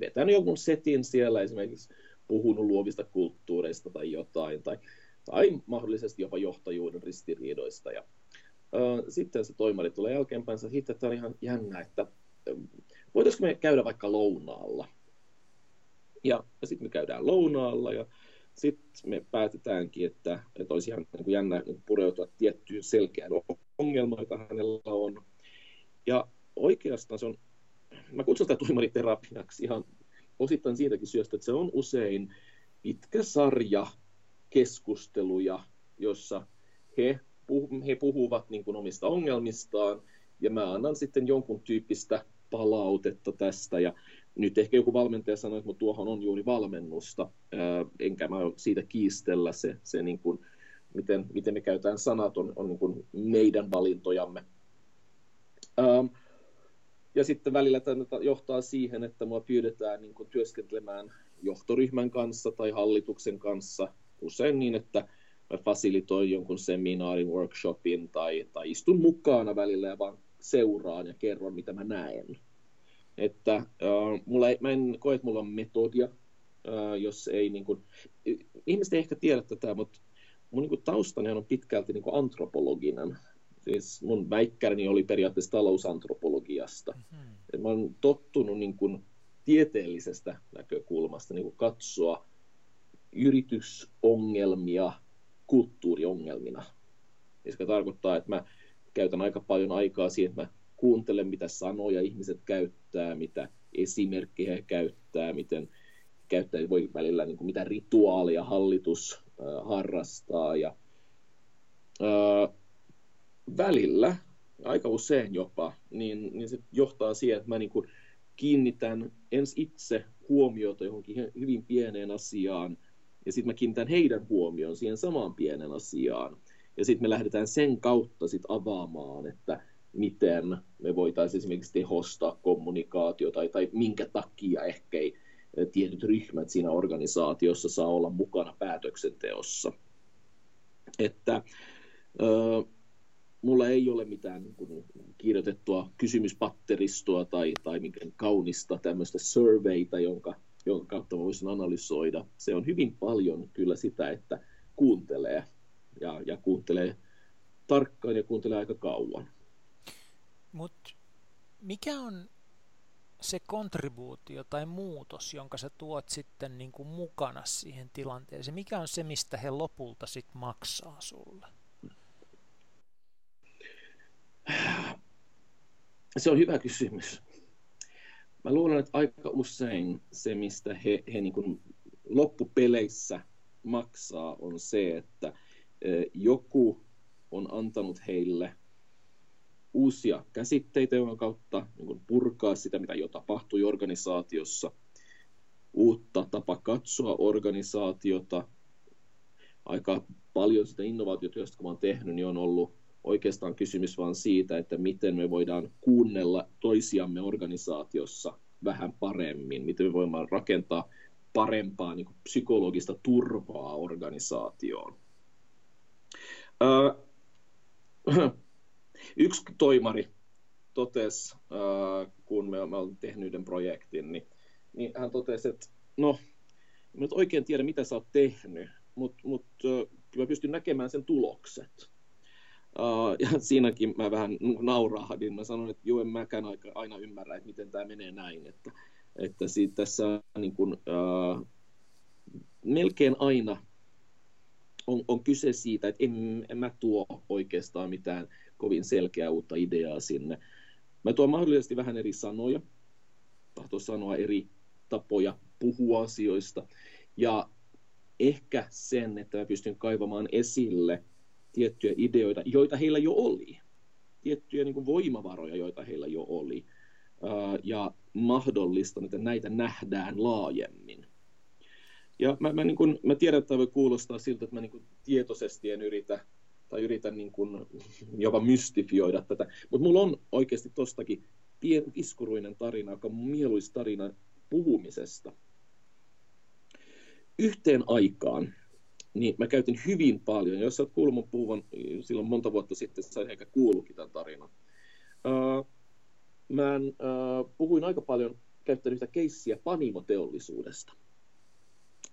vetänyt jonkun setin siellä, esimerkiksi puhunut luovista kulttuureista tai jotain, tai, tai mahdollisesti jopa johtajuuden ristiriidoista. Ja, uh, sitten se toimari tulee jälkeenpäin, sitten tämä on ihan jännä, että voitaisiko me käydä vaikka lounaalla? Ja, ja sitten me käydään lounaalla ja sitten me päätetäänkin, että, että olisi ihan niin kuin jännä niin pureutua tiettyyn selkeään ongelmaan, jota hänellä on. Ja oikeastaan se on, mä kutsun sitä tuimariterapiaksi ihan osittain siitäkin syystä, että se on usein pitkä sarja keskusteluja, jossa he, he puhuvat niin kuin omista ongelmistaan, ja mä annan sitten jonkun tyyppistä palautetta tästä ja nyt ehkä joku valmentaja sanoi, että tuohon on juuri valmennusta, enkä mä siitä kiistellä se, se niin kuin, miten, miten me käytetään sanat on, on niin kuin meidän valintojamme. Ja sitten välillä tämä johtaa siihen, että mua pyydetään niin kuin työskentelemään johtoryhmän kanssa tai hallituksen kanssa usein niin, että mä fasilitoin jonkun seminaarin, workshopin tai, tai istun mukana välillä ja vaan seuraan ja kerron, mitä mä näen. Että äh, mulla ei, mä en koe, että mulla on metodia, äh, jos ei niin kuin, ihmiset ei ehkä tiedä tätä, mutta mun niin kuin, taustani on pitkälti niin kuin antropologinen. Siis mun väikkärini oli periaatteessa talousantropologiasta. Mm-hmm. Mä oon tottunut niin kuin, tieteellisestä näkökulmasta niin kuin katsoa yritysongelmia kulttuuriongelmina. Se tarkoittaa, että mä käytän aika paljon aikaa siihen, että mä kuuntelen, mitä sanoja ihmiset käyttää, mitä esimerkkejä he käyttää, miten käyttää, voi välillä niin kuin mitä rituaalia hallitus äh, harrastaa ja äh, välillä, aika usein jopa, niin, niin se johtaa siihen, että mä niin kuin kiinnitän ens itse huomiota johonkin hyvin pieneen asiaan, ja sitten mä kiinnitän heidän huomioon siihen samaan pienen asiaan. Ja sitten me lähdetään sen kautta sit avaamaan, että miten me voitaisiin esimerkiksi tehostaa kommunikaatiota tai, tai minkä takia ehkä ei tietyt ryhmät siinä organisaatiossa saa olla mukana päätöksenteossa. Että ö, mulla ei ole mitään niin kuin, kirjoitettua kysymyspatteristoa tai, tai kaunista tämmöistä surveyta, jonka jonka kautta voisin analysoida. Se on hyvin paljon kyllä sitä, että kuuntelee ja, ja kuuntelee tarkkaan ja kuuntelee aika kauan. Mutta mikä on se kontribuutio tai muutos, jonka sä tuot sitten niin kuin mukana siihen tilanteeseen? Mikä on se, mistä he lopulta sitten maksaa sulle? Se on hyvä kysymys. Mä luulen, että aika usein se, mistä he, he niin kuin loppupeleissä maksaa, on se, että joku on antanut heille uusia käsitteitä, joiden kautta niin purkaa sitä, mitä jo tapahtui organisaatiossa, uutta tapa katsoa organisaatiota. Aika paljon sitä innovaatiotyöstä, kun olen tehnyt, niin on ollut oikeastaan kysymys vain siitä, että miten me voidaan kuunnella toisiamme organisaatiossa vähän paremmin, miten me voimme rakentaa parempaa niin kuin psykologista turvaa organisaatioon. Yksi toimari totesi, kun me, me olemme tehnyt yhden projektin, niin, niin hän totesi, että no, en nyt oikein tiedä, mitä sä oot tehnyt, mutta mut, kyllä pystyn näkemään sen tulokset. Uh, ja siinäkin mä vähän naurahdin. Mä sanoin, että joo, en mäkään aina ymmärrä, että miten tämä menee näin. Että, että siitä tässä niin kun, uh, melkein aina on, on kyse siitä, että en, en mä tuo oikeastaan mitään kovin selkeää uutta ideaa sinne. Mä tuon mahdollisesti vähän eri sanoja, tahto sanoa eri tapoja puhua asioista, ja ehkä sen, että mä pystyn kaivamaan esille tiettyjä ideoita, joita heillä jo oli, tiettyjä niin kuin voimavaroja, joita heillä jo oli, ja mahdollistan, että näitä nähdään laajemmin. Ja mä, mä, niin kun, mä tiedän, että tämä voi kuulostaa siltä, että mä niin tietoisesti en yritä tai yritän niin kun, jopa mystifioida tätä, mutta mulla on oikeasti tostakin iskuruinen tarina, joka on mieluisa tarina puhumisesta. Yhteen aikaan niin mä käytin hyvin paljon, jos olet kuullut mun puhuvan silloin monta vuotta sitten, sä ehkä kuullutkin tämän tarinan. Uh, mä uh, puhuin aika paljon, käyttänyt yhtä keissiä panimoteollisuudesta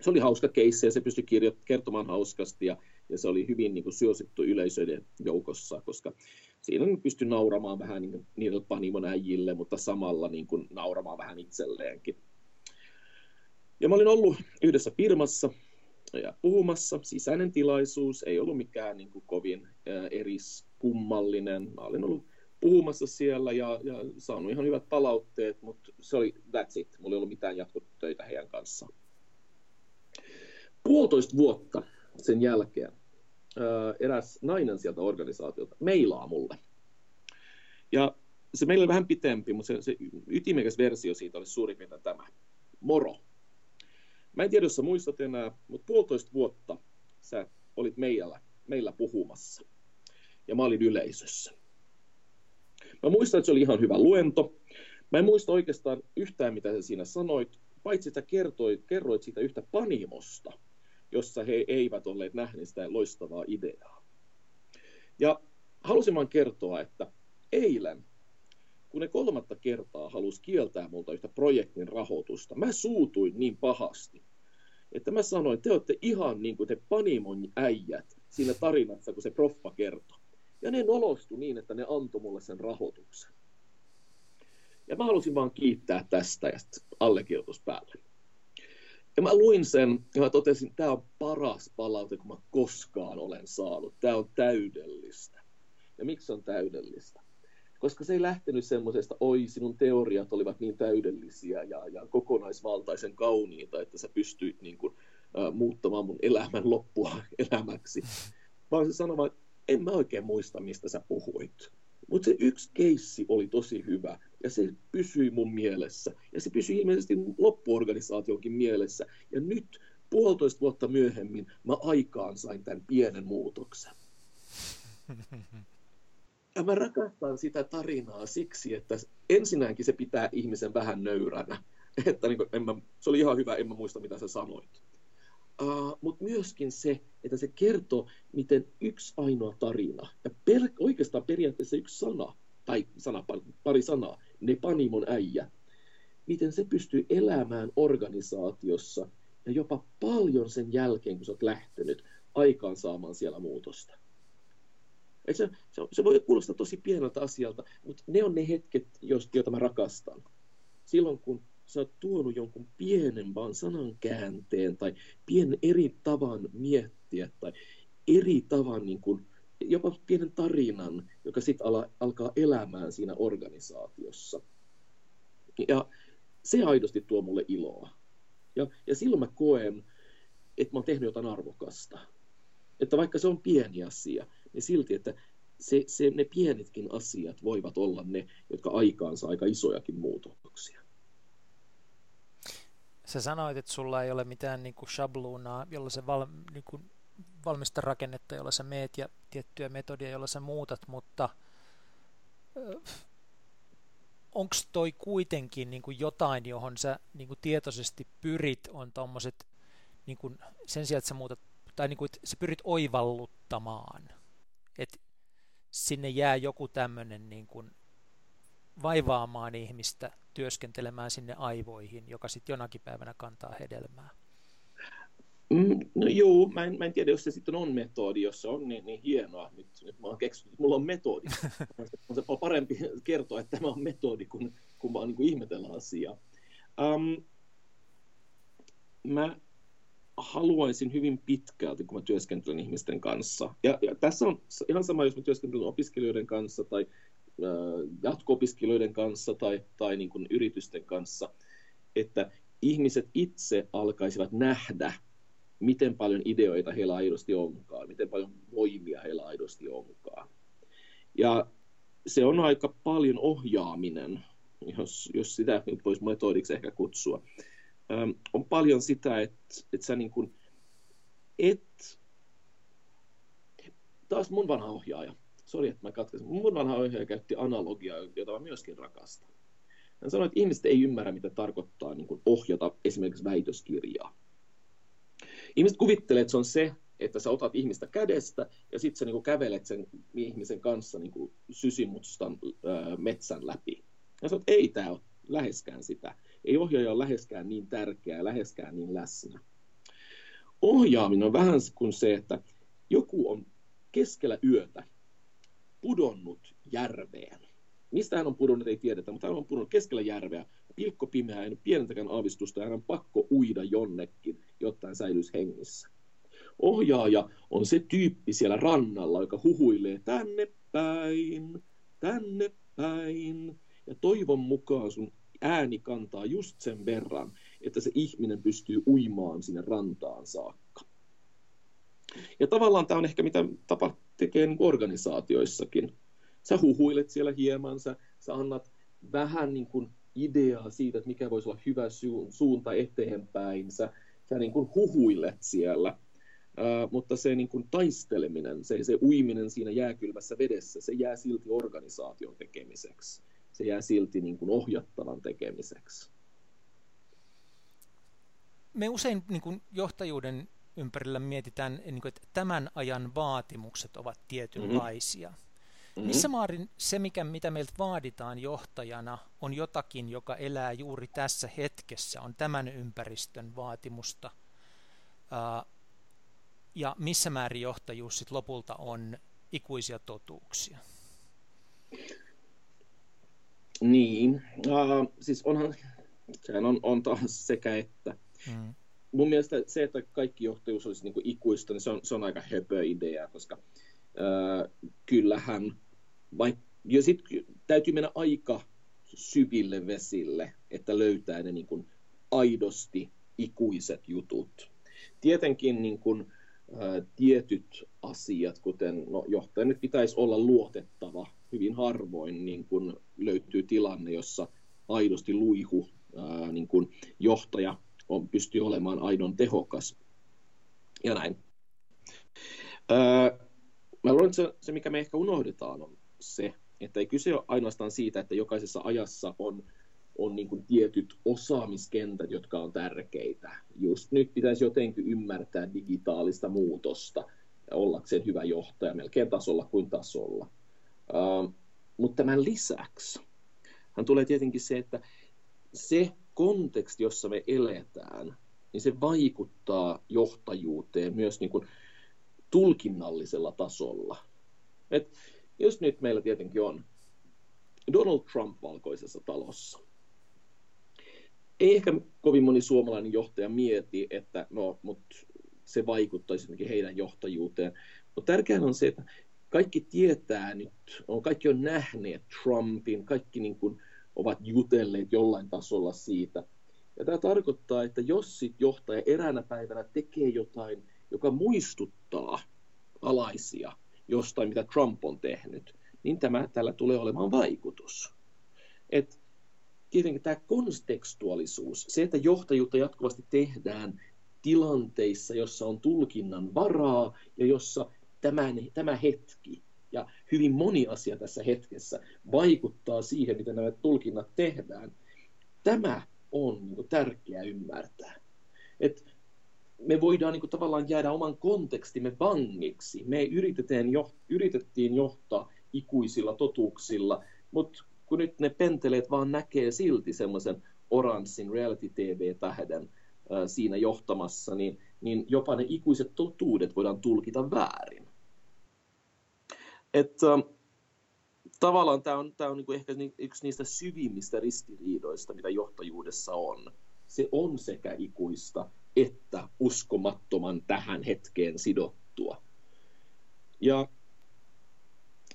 se oli hauska keissi ja se pystyi kirjo- kertomaan hauskasti ja, ja se oli hyvin niin kuin, suosittu yleisöiden joukossa, koska siinä pystyi nauramaan vähän niin kuin, niille panimon äijille, mutta samalla niin kuin, nauramaan vähän itselleenkin. Ja mä olin ollut yhdessä firmassa ja puhumassa, sisäinen tilaisuus, ei ollut mikään niin kuin, kovin eriskummallinen. Mä olin ollut puhumassa siellä ja, ja saanut ihan hyvät palautteet, mutta se oli that's it. Mulla ei ollut mitään jatkotöitä heidän kanssaan puolitoista vuotta sen jälkeen eräs nainen sieltä organisaatiolta meilaa mulle. Ja se meillä oli vähän pitempi, mutta se, se ytimekäs versio siitä oli suurin piirtein tämä. Moro. Mä en tiedä, jos sä muistat enää, mutta puolitoista vuotta sä olit meillä, meillä puhumassa. Ja mä olin yleisössä. Mä muistan, että se oli ihan hyvä luento. Mä en muista oikeastaan yhtään, mitä sä siinä sanoit, paitsi että kertoit, kerroit siitä yhtä panimosta, jossa he eivät olleet nähneet sitä loistavaa ideaa. Ja halusin vain kertoa, että eilen, kun ne kolmatta kertaa halusi kieltää multa yhtä projektin rahoitusta, mä suutuin niin pahasti, että mä sanoin, että te olette ihan niin kuin te Panimon äijät siinä tarinassa, kun se proffa kertoi. Ja ne nolostu niin, että ne antoi mulle sen rahoituksen. Ja mä halusin vaan kiittää tästä ja allekirjoitus päälle. Ja mä luin sen ja mä totesin, että tämä on paras palaute, kun mä koskaan olen saanut. Tämä on täydellistä. Ja miksi on täydellistä? Koska se ei lähtenyt semmoisesta, oi sinun teoriat olivat niin täydellisiä ja, ja kokonaisvaltaisen kauniita, että sä pystyit niin kuin, äh, muuttamaan mun elämän loppua *laughs* elämäksi. Vaan se sanoi, että en mä oikein muista, mistä sä puhuit. Mutta se yksi keissi oli tosi hyvä ja se pysyi mun mielessä. Ja se pysyi ilmeisesti loppuorganisaationkin mielessä. Ja nyt puolitoista vuotta myöhemmin mä aikaan sain tämän pienen muutoksen. Ja mä rakastan sitä tarinaa siksi, että ensinnäkin se pitää ihmisen vähän nöyränä. Että niin kuin, en mä, se oli ihan hyvä, en mä muista mitä sä sanoit. Uh, mutta myöskin se, että se kertoo, miten yksi ainoa tarina, ja per, oikeastaan periaatteessa yksi sana, tai sana, pari sanaa, ne Panimon äijä, miten se pystyy elämään organisaatiossa ja jopa paljon sen jälkeen, kun sä oot lähtenyt aikaan saamaan siellä muutosta. Et se, se, se voi kuulostaa tosi pieneltä asialta, mutta ne on ne hetket, joita mä rakastan. Silloin kun sä oot tuonut jonkun pienen vaan sanan käänteen tai pienen eri tavan miettiä tai eri tavan, niin kuin, jopa pienen tarinan, joka sitten alkaa elämään siinä organisaatiossa. Ja se aidosti tuo mulle iloa. Ja, ja silloin mä koen, että mä oon tehnyt jotain arvokasta. Että vaikka se on pieni asia, niin silti, että se, se, ne pienetkin asiat voivat olla ne, jotka aikaansa aika isojakin muutoksia. Sä sanoit, että sulla ei ole mitään niin kuin shabluunaa, jolla se val, niin kuin valmista rakennetta, jolla sä meet ja tiettyä metodia, jolla sä muutat, mutta onko toi kuitenkin niin kuin jotain, johon sä niin kuin tietoisesti pyrit, on tommoset, niin kuin sen sijaan, että sä muutat, tai niin kuin, että sä pyrit oivalluttamaan, että sinne jää joku tämmöinen niin kuin vaivaamaan ihmistä työskentelemään sinne aivoihin, joka sitten jonakin päivänä kantaa hedelmää. Mm, no joo, mä en, mä en tiedä, jos se sitten on metodi, jos se on niin, niin hienoa. Nyt, nyt mä oon keksinyt, että mulla on metodi. *laughs* on se parempi kertoa, että tämä on metodi, kun, kun vaan niin kuin ihmetellä asiaa. Um, mä haluaisin hyvin pitkälti, kun mä työskentelen ihmisten kanssa. Ja, ja tässä on ihan sama, jos mä työskentelen opiskelijoiden kanssa tai äh, jatko-opiskelijoiden kanssa tai, tai niin kuin yritysten kanssa, että ihmiset itse alkaisivat nähdä miten paljon ideoita heillä aidosti onkaan, miten paljon voimia heillä aidosti onkaan. Ja se on aika paljon ohjaaminen, jos, jos sitä nyt voisi metodiksi ehkä kutsua. Ähm, on paljon sitä, että, että sä niin kuin et, taas mun vanha ohjaaja, sori että mä katkaisin, mun vanha ohjaaja käytti analogiaa, jota mä myöskin rakastan. Hän sanoi, että ihmiset ei ymmärrä, mitä tarkoittaa niin kuin ohjata esimerkiksi väitöskirjaa. Ihmiset kuvittelee, että se on se, että sä otat ihmistä kädestä ja sitten sä niin kävelet sen ihmisen kanssa niin kuin sysimustan ää, metsän läpi. Ja sä oot, ei tämä ole läheskään sitä. Ei ohjaaja ole läheskään niin tärkeää, läheskään niin läsnä. Ohjaaminen on vähän kuin se, että joku on keskellä yötä pudonnut järveen. Mistä hän on pudonnut, ei tiedetä, mutta hän on pudonnut keskellä järveä pilkko pimeä, ei ole pienentäkään aavistusta, hän on pakko uida jonnekin, jotta hän säilyisi hengissä. Ohjaaja on se tyyppi siellä rannalla, joka huhuilee tänne päin, tänne päin, ja toivon mukaan sun ääni kantaa just sen verran, että se ihminen pystyy uimaan sinne rantaan saakka. Ja tavallaan tämä on ehkä mitä tapa tekee niin organisaatioissakin. Sä huhuilet siellä hieman, sä, sä annat vähän niin kuin ideaa siitä, että mikä voisi olla hyvä suunta eteenpäin. Sä, sä niin kuin huhuilet siellä, Uh, mutta se niin kuin taisteleminen, se, se uiminen siinä jääkylmässä vedessä, se jää silti organisaation tekemiseksi. Se jää silti niin kuin ohjattavan tekemiseksi. Me usein niin kuin johtajuuden ympärillä mietitään, niin kuin, että tämän ajan vaatimukset ovat tietynlaisia. Mm-hmm. Mm-hmm. Missä määrin se, mikä, mitä meiltä vaaditaan johtajana, on jotakin, joka elää juuri tässä hetkessä, on tämän ympäristön vaatimusta, ää, ja missä määrin johtajuus sit lopulta on ikuisia totuuksia? Niin, uh, siis onhan, sehän on, on taas sekä että. Mm. Mun mielestä se, että kaikki johtajuus olisi niin kuin ikuista, niin se on, se on aika höpö idea, koska uh, kyllähän vai, ja sitten täytyy mennä aika syville vesille, että löytää ne niin kuin aidosti ikuiset jutut. Tietenkin niin kuin, ä, tietyt asiat, kuten no, johtaja nyt pitäisi olla luotettava, hyvin harvoin niin kuin löytyy tilanne, jossa aidosti luihu ä, niin kuin johtaja on, pystyy olemaan aidon tehokas. Ja näin. Ää, mä luulen, että se, se, mikä me ehkä unohdetaan, on se, että ei kyse ole ainoastaan siitä, että jokaisessa ajassa on, on niin kuin tietyt osaamiskentät, jotka on tärkeitä. Just nyt pitäisi jotenkin ymmärtää digitaalista muutosta ja ollakseen hyvä johtaja melkein tasolla kuin tasolla. Uh, mutta tämän lisäksi hän tulee tietenkin se, että se konteksti, jossa me eletään, niin se vaikuttaa johtajuuteen myös niin kuin tulkinnallisella tasolla. Et jos nyt meillä tietenkin on Donald Trump valkoisessa talossa, ei ehkä kovin moni suomalainen johtaja mieti, että no, mutta se vaikuttaisi jotenkin heidän johtajuuteen. Mutta tärkeää on se, että kaikki tietää nyt, on, kaikki on nähneet Trumpin, kaikki niin kuin ovat jutelleet jollain tasolla siitä. Ja tämä tarkoittaa, että jos sit johtaja eräänä päivänä tekee jotain, joka muistuttaa alaisia jostain, mitä Trump on tehnyt, niin tämä, tällä tulee olemaan vaikutus. Et tietenkin tämä kontekstuaalisuus, se, että johtajuutta jatkuvasti tehdään tilanteissa, jossa on tulkinnan varaa ja jossa tämän, tämä hetki ja hyvin moni asia tässä hetkessä vaikuttaa siihen, miten nämä tulkinnat tehdään. Tämä on niin kuin, tärkeää ymmärtää. Et me voidaan niin kuin, tavallaan jäädä oman kontekstimme vangiksi. Me yritetään jo, yritettiin johtaa ikuisilla totuuksilla, mutta kun nyt ne penteleet vaan näkee silti semmoisen oranssin reality TV-tähden siinä johtamassa, niin, niin jopa ne ikuiset totuudet voidaan tulkita väärin. Että tavallaan tämä on, tämä on niin kuin ehkä yksi niistä syvimmistä ristiriidoista, mitä johtajuudessa on. Se on sekä ikuista että uskomattoman tähän hetkeen sidottua. Ja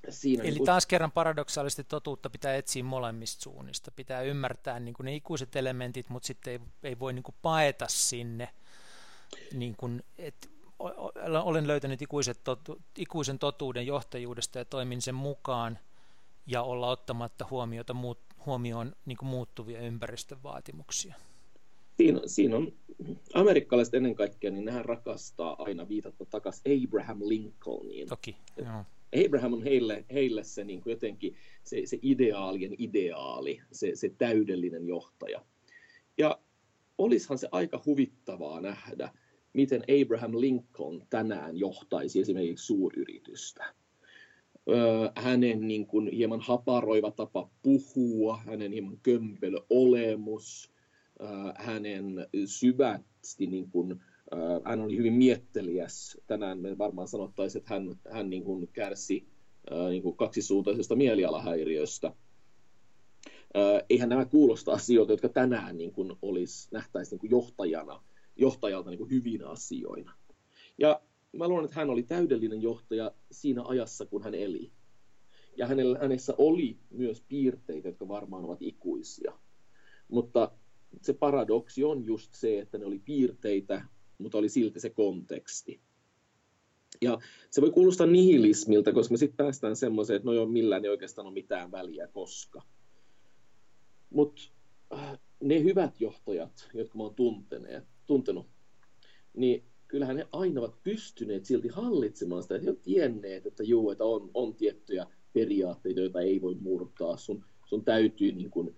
siinä Eli niin kuin... taas kerran paradoksaalisesti totuutta pitää etsiä molemmista suunnista. Pitää ymmärtää niin kuin ne ikuiset elementit, mutta sitten ei, ei voi niin kuin paeta sinne. Niin kuin, et, olen löytänyt ikuiset totu, ikuisen totuuden johtajuudesta ja toimin sen mukaan ja olla ottamatta huomiota, muut, huomioon niin kuin muuttuvia ympäristön vaatimuksia. Siinä, siinä on amerikkalaiset ennen kaikkea, niin nehän rakastaa aina viitata takaisin Abraham Lincolniin. Toki, joo Abraham on heille, heille se niin kuin jotenkin se, se ideaalien ideaali, se, se täydellinen johtaja. Ja olisihan se aika huvittavaa nähdä, miten Abraham Lincoln tänään johtaisi esimerkiksi suuryritystä. Öö, hänen niin kuin hieman haparoiva tapa puhua, hänen hieman kömpelö olemus, hänen syvästi niin kuin, hän oli hyvin mietteliäs. Tänään me varmaan sanottaisiin, että hän, hän niin kuin kärsi niin kuin kaksisuuntaisesta mielialahäiriöstä. Eihän nämä kuulosta asioita, jotka tänään niin kuin olisi, nähtäisi niin kuin johtajana, johtajalta niin kuin hyvinä asioina. Ja mä luulen, että hän oli täydellinen johtaja siinä ajassa, kun hän eli. Ja hänellä, hänessä oli myös piirteitä, jotka varmaan ovat ikuisia. Mutta se paradoksi on just se, että ne oli piirteitä, mutta oli silti se konteksti. Ja se voi kuulostaa nihilismiltä, koska me sitten päästään semmoiseen, että no joo, millään ei oikeastaan ole mitään väliä koska. Mutta äh, ne hyvät johtajat, jotka mä oon tunteneet, tuntenut, niin kyllähän ne aina ovat pystyneet silti hallitsemaan sitä, että he ovat tienneet, että juu, että on, on tiettyjä periaatteita, joita ei voi murtaa. Sun, sun täytyy niin kuin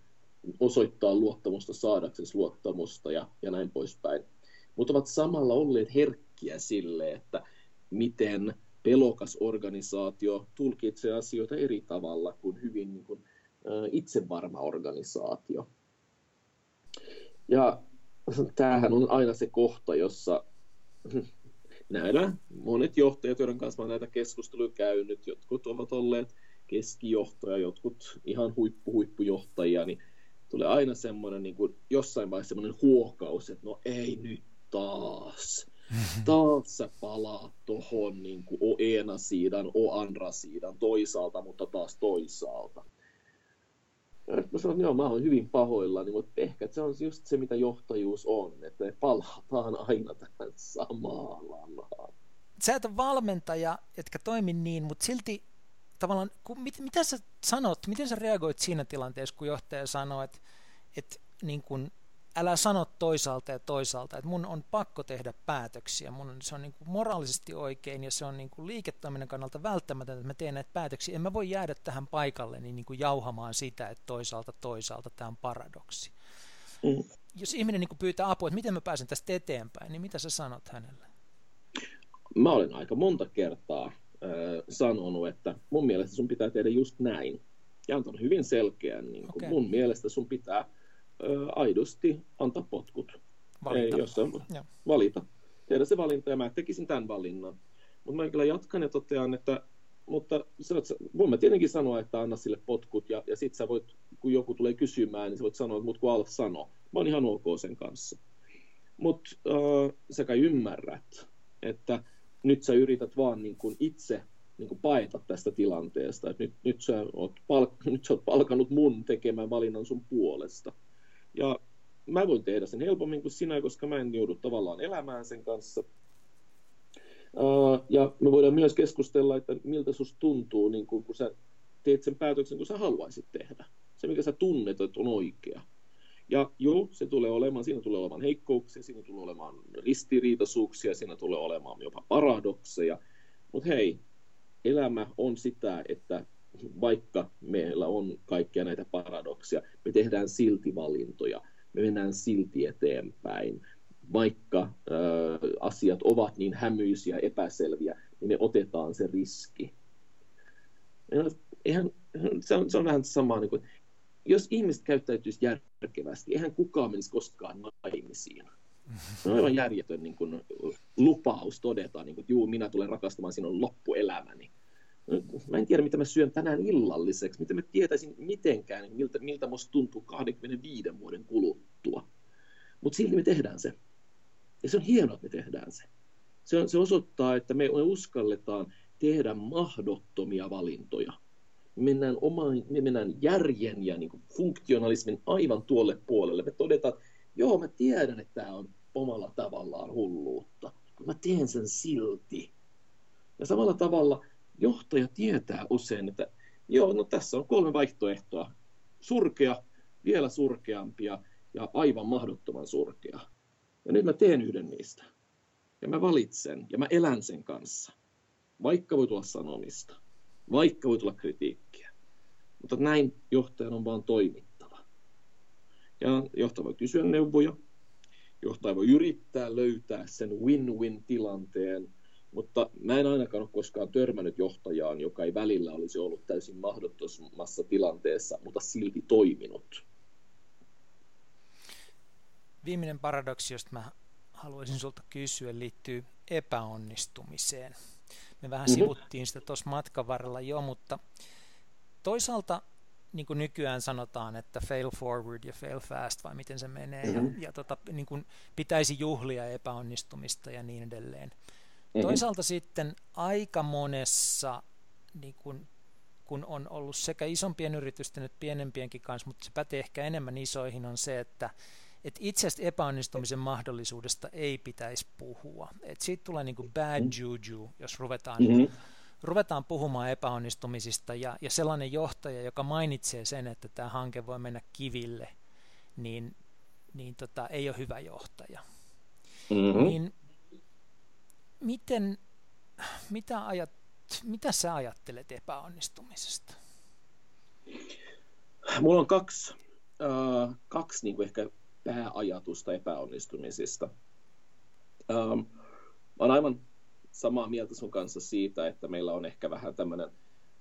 osoittaa luottamusta saadaksesi luottamusta ja, ja näin poispäin mutta ovat samalla olleet herkkiä sille, että miten pelokas organisaatio tulkitsee asioita eri tavalla kuin hyvin niin kuin, itsevarma organisaatio. Ja tämähän on aina se kohta, jossa näillä monet johtajat, joiden kanssa näitä keskusteluja käynyt, jotkut ovat olleet keskijohtaja, jotkut ihan huippu, huippujohtajia, niin tulee aina semmoinen niin kuin, jossain vaiheessa semmoinen huokaus, että no ei nyt taas. *laughs* Taas sä palaat tuohon niin o ena sidan, o andra sidan, toisaalta, mutta taas toisaalta. Mä sanon, joo, mä oon hyvin pahoillani, mutta ehkä se on just se, mitä johtajuus on, että me palataan aina tähän samaan lanaan. Sä et ole valmentaja, etkä toimi niin, mutta silti tavallaan, kun, mit, mitä sä sanot, miten sä reagoit siinä tilanteessa, kun johtaja sanoo, että, että niin kun älä sano toisaalta ja toisaalta, että mun on pakko tehdä päätöksiä, mun on, se on niin kuin moraalisesti oikein ja se on niin kuin liiketoiminnan kannalta välttämätöntä, että mä teen näitä päätöksiä. En mä voi jäädä tähän paikalle niin, niin kuin jauhamaan sitä, että toisaalta toisaalta tämä on paradoksi. Mm. Jos ihminen niin kuin pyytää apua, että miten mä pääsen tästä eteenpäin, niin mitä sä sanot hänelle? Mä olen aika monta kertaa sanonut, että mun mielestä sun pitää tehdä just näin. Ja antanut hyvin selkeän, niin kuin okay. mun mielestä sun pitää aidosti antaa potkut. Valita. Ei, jossain, valita. Tehdä se valinta ja mä tekisin tämän valinnan. Mutta mä kyllä jatkan ja totean, että mutta voin mä tietenkin sanoa, että anna sille potkut ja, ja sit sä voit, kun joku tulee kysymään, niin sä voit sanoa, että mut kun alat sanoa. Mä oon ihan ok sen kanssa. Mutta äh, sä kai ymmärrät, että nyt sä yrität vaan niin kuin itse niin kuin paeta tästä tilanteesta. että nyt, nyt, sä oot palk- *laughs* nyt sä oot palkannut mun tekemään valinnan sun puolesta. Ja mä voin tehdä sen helpommin kuin sinä, koska mä en joudu tavallaan elämään sen kanssa. Uh, ja me voidaan myös keskustella, että miltä susta tuntuu, niin kun, kun sä teet sen päätöksen, kun sä haluaisit tehdä. Se, mikä sä tunnet, että on oikea. Ja joo, se tulee olemaan, siinä tulee olemaan heikkouksia, siinä tulee olemaan ristiriitaisuuksia, siinä tulee olemaan jopa paradokseja. Mutta hei, elämä on sitä, että vaikka meillä on kaikkia näitä paradoksia, me tehdään silti valintoja, me mennään silti eteenpäin. Vaikka äh, asiat ovat niin hämyisiä, epäselviä, niin me otetaan se riski. Eihän, se, on, se on vähän sama, niin kuin, jos ihmiset käyttäytyisi järkevästi, eihän kukaan menisi koskaan naimisiin. Se on aivan järjetön niin kuin, lupaus todeta, niin kuin, että juu, minä tulen rakastamaan sinun loppuelämäni. Mä en tiedä, mitä mä syön tänään illalliseksi, mitä mä tietäisin mitenkään, miltä, miltä musta tuntuu 25 vuoden kuluttua. Mutta silti me tehdään se. Ja se on hienoa, että me tehdään se. Se, on, se osoittaa, että me uskalletaan tehdä mahdottomia valintoja me mennään, omaan, me mennään järjen ja niin kuin funktionalismin aivan tuolle puolelle. Me todetaan, että joo, mä tiedän, että tämä on omalla tavallaan hulluutta, mutta mä teen sen silti. Ja samalla tavalla johtaja tietää usein, että joo, no tässä on kolme vaihtoehtoa. Surkea, vielä surkeampia ja aivan mahdottoman surkea. Ja nyt mä teen yhden niistä. Ja mä valitsen ja mä elän sen kanssa. Vaikka voi tulla sanomista vaikka voi tulla kritiikkiä. Mutta näin johtajan on vaan toimittava. Ja johtaja voi kysyä neuvoja, johtaja voi yrittää löytää sen win-win-tilanteen, mutta mä en ainakaan ole koskaan törmännyt johtajaan, joka ei välillä olisi ollut täysin mahdottomassa tilanteessa, mutta silti toiminut. Viimeinen paradoksi, josta mä haluaisin sulta kysyä, liittyy epäonnistumiseen. Me vähän mm-hmm. sivuttiin sitä tuossa matkan varrella jo, mutta toisaalta niin kuin nykyään sanotaan, että fail forward ja fail fast, vai miten se menee, mm-hmm. ja, ja tota, niin kuin pitäisi juhlia epäonnistumista ja niin edelleen. Mm-hmm. Toisaalta sitten aika monessa, niin kuin, kun on ollut sekä isompien yritysten että pienempienkin kanssa, mutta se pätee ehkä enemmän isoihin, on se, että että itsestä epäonnistumisen mahdollisuudesta ei pitäisi puhua. Et siitä tulee niin kuin bad mm-hmm. juju, jos ruvetaan, mm-hmm. ruvetaan puhumaan epäonnistumisista, ja, ja sellainen johtaja, joka mainitsee sen, että tämä hanke voi mennä kiville, niin, niin tota, ei ole hyvä johtaja. Mm-hmm. Niin miten, mitä, ajat, mitä sä ajattelet epäonnistumisesta? Mulla on kaksi, äh, kaksi niin kuin ehkä pääajatusta epäonnistumisista. Ähm, olen aivan samaa mieltä sun kanssa siitä, että meillä on ehkä vähän tämmöinen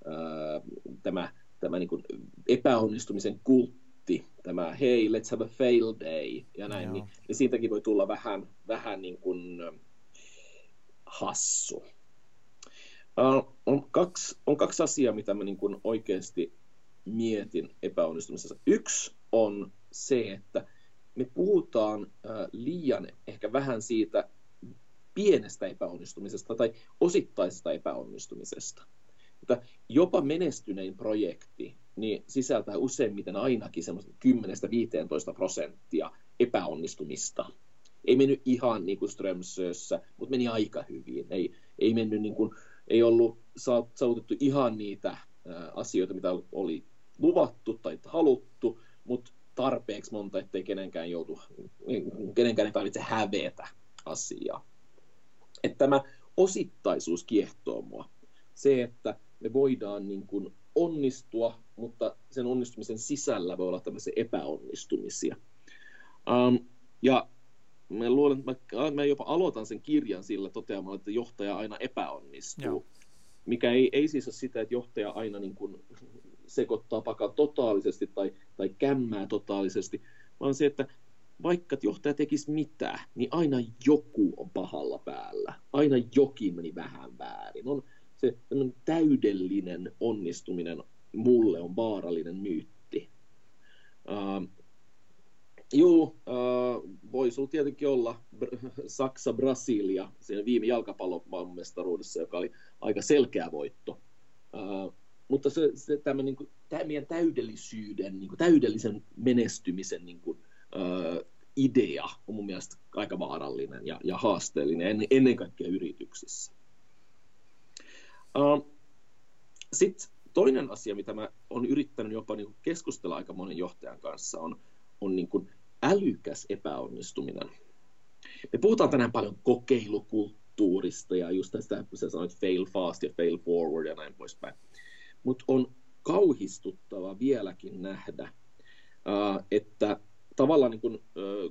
äh, tämä, tämä niin kuin epäonnistumisen kultti, tämä hei, let's have a fail day ja näin, niin, niin siitäkin voi tulla vähän, vähän niin kuin hassu. Uh, on, kaksi, on kaksi asiaa, mitä mä niin kuin oikeasti mietin epäonnistumisessa. Yksi on se, että me puhutaan liian ehkä vähän siitä pienestä epäonnistumisesta tai osittaisesta epäonnistumisesta. Mutta jopa menestynein projekti niin sisältää useimmiten ainakin semmoista 10-15 prosenttia epäonnistumista. Ei mennyt ihan niin kuin Strömsössä, mutta meni aika hyvin. Ei, ei, mennyt niin kuin, ei ollut saavutettu ihan niitä asioita, mitä oli luvattu tai haluttu, mutta tarpeeksi monta, ettei kenenkään joutu, kenenkään ei tarvitse hävetä asiaa. Että tämä osittaisuus kiehtoo mua. Se, että me voidaan niin kuin onnistua, mutta sen onnistumisen sisällä voi olla tämmöisiä epäonnistumisia. Um, ja mä luulen, että mä, mä jopa aloitan sen kirjan sillä toteamalla, että johtaja aina epäonnistuu. Joo. Mikä ei, ei siis ole sitä, että johtaja aina niin kuin sekoittaa pakan totaalisesti tai, tai kämmää totaalisesti, vaan se, että vaikka johtaja tekisi mitä, niin aina joku on pahalla päällä. Aina jokin meni vähän väärin. On se täydellinen onnistuminen mulle on vaarallinen myytti. Uh, Joo, äh, voi sulla tietenkin olla Saksa-Brasilia siinä viime jalkapallomaailmanmestaruudessa, joka oli aika selkeä voitto. Äh, mutta se, se tämä, niin meidän täydellisyyden, niin kuin, täydellisen menestymisen niin kuin, äh, idea on mun mielestä aika vaarallinen ja, ja haasteellinen en, ennen kaikkea yrityksissä. Uh, Sitten toinen asia, mitä mä olen yrittänyt jopa niin keskustella aika monen johtajan kanssa, on, on niin kuin älykäs epäonnistuminen. Me puhutaan tänään paljon kokeilukulttuurista ja just tästä, kun sä sanoit fail fast ja fail forward ja näin poispäin. Mutta on kauhistuttava vieläkin nähdä, että tavallaan niin kun,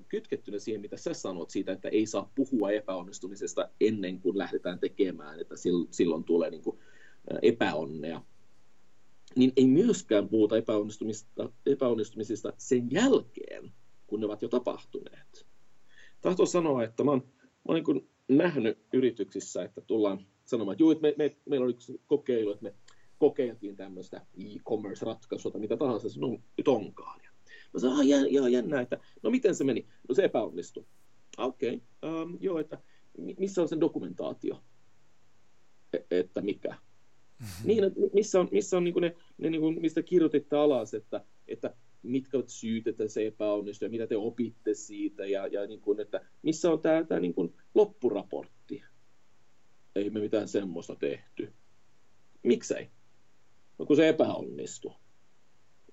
kytkettynä siihen, mitä sä sanot siitä, että ei saa puhua epäonnistumisesta ennen kuin lähdetään tekemään, että silloin tulee niin kuin epäonnea, niin ei myöskään puhuta epäonnistumisista, epäonnistumisista sen jälkeen, kun ne ovat jo tapahtuneet. Tahto sanoa, että mä oon, mä oon niin nähnyt yrityksissä, että tullaan sanomaan, että, juu, että me, me, meillä on yksi kokeilu, että me kokeiltiin tämmöistä e-commerce-ratkaisua, mitä tahansa se on, nyt onkaan. Ja mä sanoin, jää, jää, jännä, että no miten se meni? No se epäonnistui. Okei, okay, um, joo, että missä on sen dokumentaatio? E- että mikä? Mm-hmm. Niin, missä on, missä on niin ne, ne niin mistä kirjoititte alas, että, että mitkä ovat syyt, että se epäonnistui ja mitä te opitte siitä ja, ja niin kuin, että missä on tämä, tämä niin kuin loppuraportti. Ei me mitään semmoista tehty. Miksei? No kun se epäonnistui.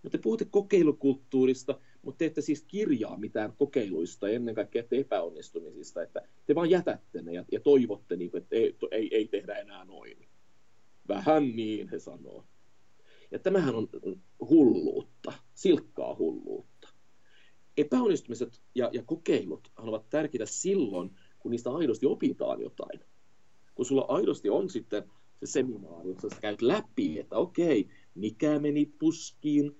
No te puhutte kokeilukulttuurista, mutta te ette siis kirjaa mitään kokeiluista, ennen kaikkea te epäonnistumisista, että te vaan jätätte ne ja, ja toivotte, niin että ei, ei, ei tehdä enää noin. Vähän niin, he sanoo. Ja tämähän on hulluutta, silkkaa hulluutta. Epäonnistumiset ja, ja kokeilut ovat tärkeitä silloin, kun niistä aidosti opitaan jotain. Kun sulla aidosti on sitten se seminaari, jossa käyt läpi, että okei, mikä meni puskiin,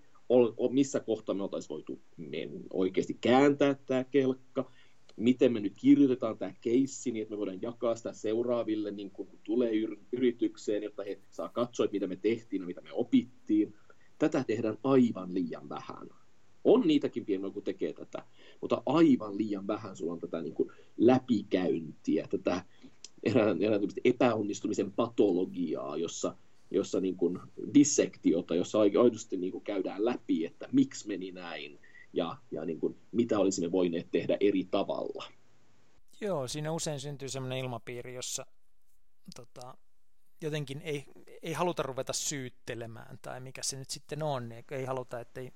missä kohtaa me oltaisiin voitu oikeasti kääntää tämä kelkka, miten me nyt kirjoitetaan tämä keissi niin, että me voidaan jakaa sitä seuraaville, niin kun tulee yritykseen, jotta he saa katsoa, mitä me tehtiin ja mitä me opittiin. Tätä tehdään aivan liian vähän. On niitäkin pieniä, kun tekee tätä, mutta aivan liian vähän sulla on tätä niin kuin läpikäyntiä, tätä erään, erään epäonnistumisen patologiaa, jossa, jossa niin kuin dissektiota, jossa aidosti niin kuin käydään läpi, että miksi meni näin, ja, ja niin kuin, mitä olisimme voineet tehdä eri tavalla. Joo, siinä usein syntyy sellainen ilmapiiri, jossa tota, jotenkin ei, ei haluta ruveta syyttelemään, tai mikä se nyt sitten on, ei haluta, että ei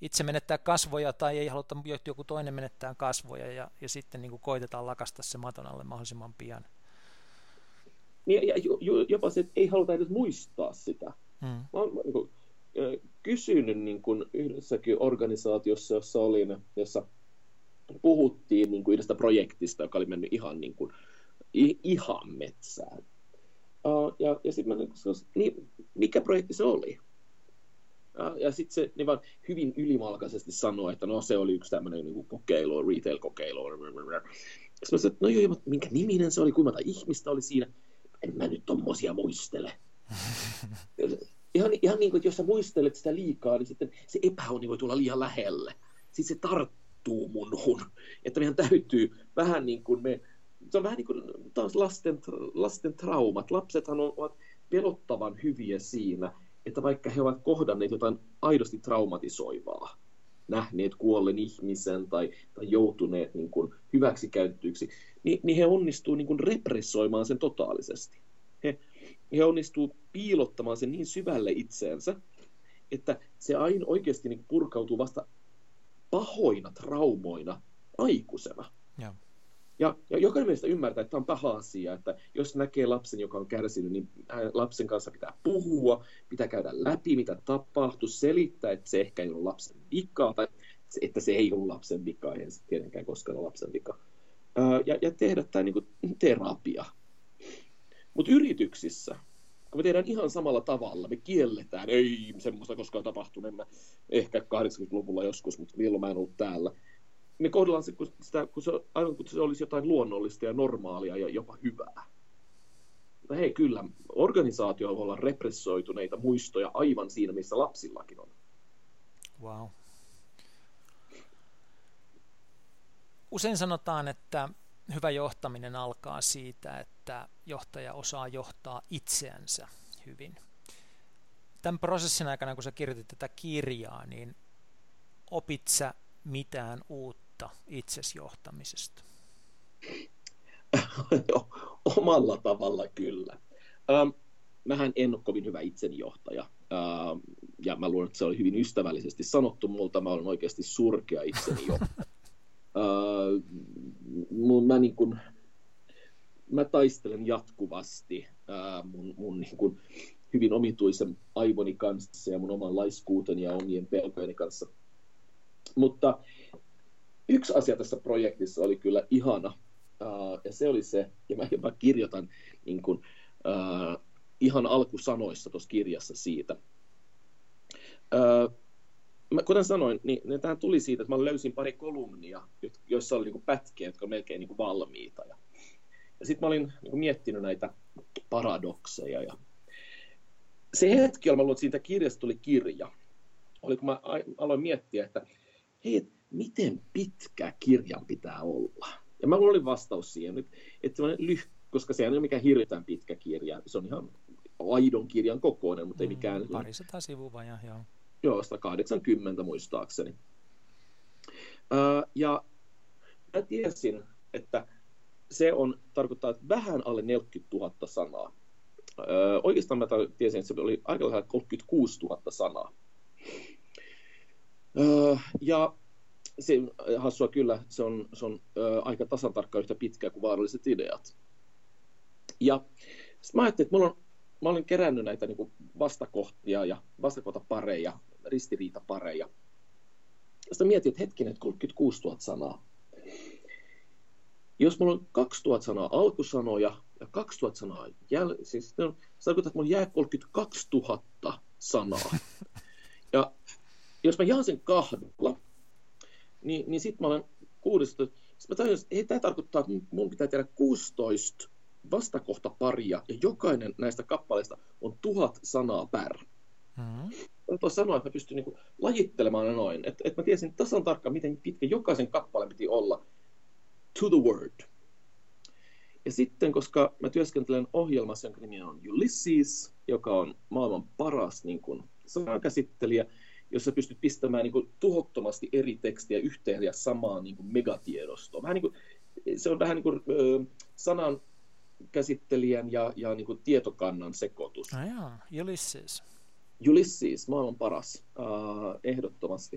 itse menettää kasvoja, tai ei haluta, että joku toinen menettää kasvoja, ja, ja sitten niin koitetaan lakasta se maton alle mahdollisimman pian. Niin, ja jopa se, että ei haluta edes muistaa sitä. Hmm. Mä, mä, niin kuin, kysynyt niin kuin yhdessäkin organisaatiossa, jossa olin, jossa puhuttiin niin kuin yhdestä projektista, joka oli mennyt ihan, niin kuin, ihan metsään. Uh, ja, ja sitten mä niin, mikä projekti se oli? Uh, ja sitten se niin vaan hyvin ylimalkaisesti sanoi, että no se oli yksi tämmöinen niin kokeilu, retail-kokeilu. Sitten mä sanoin, että no joo, minkä niminen se oli, kuinka monta ihmistä oli siinä. En mä nyt tommosia muistele. ihan, ihan niin kuin, että jos sä muistelet sitä liikaa, niin sitten se epäonni voi tulla liian lähelle. Sitten se tarttuu munhun. Että meidän täytyy vähän niin kuin me, se on vähän niin kuin taas lasten, lasten traumat. Lapsethan ovat pelottavan hyviä siinä, että vaikka he ovat kohdanneet jotain aidosti traumatisoivaa, nähneet kuollen ihmisen tai, tai joutuneet niin kuin hyväksikäyttyiksi, niin, niin he onnistuvat niin repressoimaan sen totaalisesti. He, he onnistuu piilottamaan sen niin syvälle itseensä, että se aina oikeasti niin purkautuu vasta pahoina traumoina aikuisena. Ja. Ja, ja jokainen meistä ymmärtää, että tämä on paha asia, että jos näkee lapsen, joka on kärsinyt, niin lapsen kanssa pitää puhua, pitää käydä läpi, mitä tapahtuu, selittää, että se ehkä ei ole lapsen vika, tai että se ei ole lapsen vika, ei se tietenkään koskaan ole lapsen vika. Ja, ja tehdä tämä niin kuin terapia. Mutta yrityksissä kun me tehdään ihan samalla tavalla, me kielletään, ei semmoista koskaan tapahtunut, mä ehkä 80-luvulla joskus, mutta milloin mä en ollut täällä. Me kohdellaan se, kun, sitä, kun se, aivan kuin se olisi jotain luonnollista ja normaalia ja jopa hyvää. Mutta hei, kyllä, organisaatio voi olla repressoituneita muistoja aivan siinä, missä lapsillakin on. Wow. Usein sanotaan, että hyvä johtaminen alkaa siitä, että johtaja osaa johtaa itseänsä hyvin. Tämän prosessin aikana, kun sä kirjoitit tätä kirjaa, niin opit sä mitään uutta itsesjohtamisesta? *laughs* Omalla tavalla kyllä. Ähm, mähän en ole kovin hyvä itsenjohtaja. Ähm, ja mä luulen, että se oli hyvin ystävällisesti sanottu multa. Mä olen oikeasti surkea itseni johtaja. *laughs* äh, mä, niin kun, mä taistelen jatkuvasti äh, mun, mun niin kun, hyvin omituisen aivoni kanssa ja mun oman laiskuuteni ja omien pelkojeni kanssa. Mutta yksi asia tässä projektissa oli kyllä ihana, uh, ja se oli se, ja mä jopa kirjoitan niin kun, uh, ihan alkusanoissa tuossa kirjassa siitä. Uh, mä, kuten sanoin, niin, niin tämä tuli siitä, että mä löysin pari kolumnia, joissa oli niin pätkiä, jotka on melkein niin valmiita. Ja, ja sitten mä olin niin miettinyt näitä paradokseja. Ja se hetki, jolloin että siitä kirjasta tuli kirja, oli kun mä aloin miettiä, että hei, miten pitkä kirjan pitää olla? Ja mä olin vastaus siihen, että, että lyh, koska se ei ole mikään hirveän pitkä kirja, se on ihan aidon kirjan kokoinen, mutta ei mm, mikään... Mm, parisataa sivua, ja, joo. Joo, 180 muistaakseni. Öö, ja mä tiesin, että se on, tarkoittaa, että vähän alle 40 000 sanaa. Öö, oikeastaan mä tiesin, että se oli aika lähellä 36 000 sanaa. Öö, ja se, hassua kyllä, se on, se on ö, aika tasan tarkkaan yhtä pitkä kuin vaaralliset ideat. Ja sitten mä ajattelin, että mulla on, mä olin kerännyt näitä niin kuin vastakohtia ja vastakohtapareja, ristiriitapareja. Sitten mietin, että hetkinen, että 36 000 sanaa. Jos mulla on 2000 sanaa alkusanoja ja 2000 sanaa jäl... siis se tarkoittaa, että mulla jää 32 000 sanaa. *laughs* Ja jos mä jaan sen kahdella, niin, niin sitten mä olen 16. Sitten mä tajusin, että ei tämä tarkoittaa, että mun pitää tehdä 16 vastakohta paria, ja jokainen näistä kappaleista on tuhat sanaa per. Mm-hmm. Tuossa sanoa, että mä pystyn niinku lajittelemaan ne noin. Että et mä tiesin tasan tarkkaan, miten pitkä jokaisen kappaleen piti olla to the word. Ja sitten, koska mä työskentelen ohjelmassa, jonka nimi on Ulysses, joka on maailman paras niin kuin, sanakäsittelijä, jossa pystyt pistämään niin kuin, tuhottomasti eri tekstiä yhteen ja samaan niin kuin, megatiedostoon. Vähän niin kuin, se on vähän niin kuin, sanan käsittelijän ja, ja niin kuin, tietokannan sekoitus. Ah, jaa, Ulysses. Ulysses, maailman paras, uh, ehdottomasti.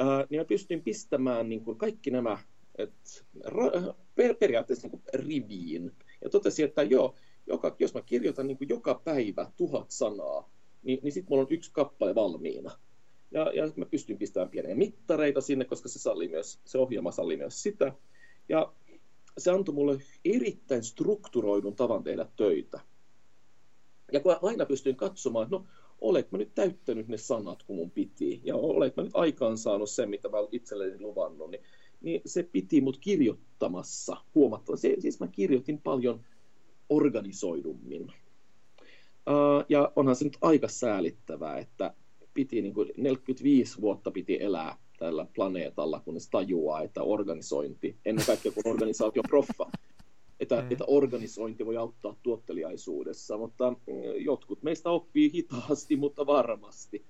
Uh, niin mä pystyin pistämään niin kuin, kaikki nämä et, ra, per, periaatteessa niin kuin, riviin. Ja totesin, että joo, joka, jos mä kirjoitan niin kuin, joka päivä tuhat sanaa, niin, niin sitten mulla on yksi kappale valmiina. Ja, ja mä pystyn pistämään pieniä mittareita sinne, koska se, salli myös, se ohjelma salli myös sitä. Ja se antoi mulle erittäin strukturoidun tavan tehdä töitä. Ja kun aina pystyin katsomaan, että no, olet mä nyt täyttänyt ne sanat, kun mun piti, ja olet mä nyt aikaan saanut sen, mitä mä itselleni luvannut, niin, niin se piti mut kirjoittamassa huomattavasti. Siis mä kirjoitin paljon organisoidummin. Uh, ja onhan se nyt aika säälittävää, että piti niin kuin 45 vuotta piti elää tällä planeetalla, kunnes tajuaa, että organisointi, ennen kaikkea kun organisaatio proffa, että, mm. että organisointi voi auttaa tuotteliaisuudessa, mutta mm, jotkut meistä oppii hitaasti, mutta varmasti.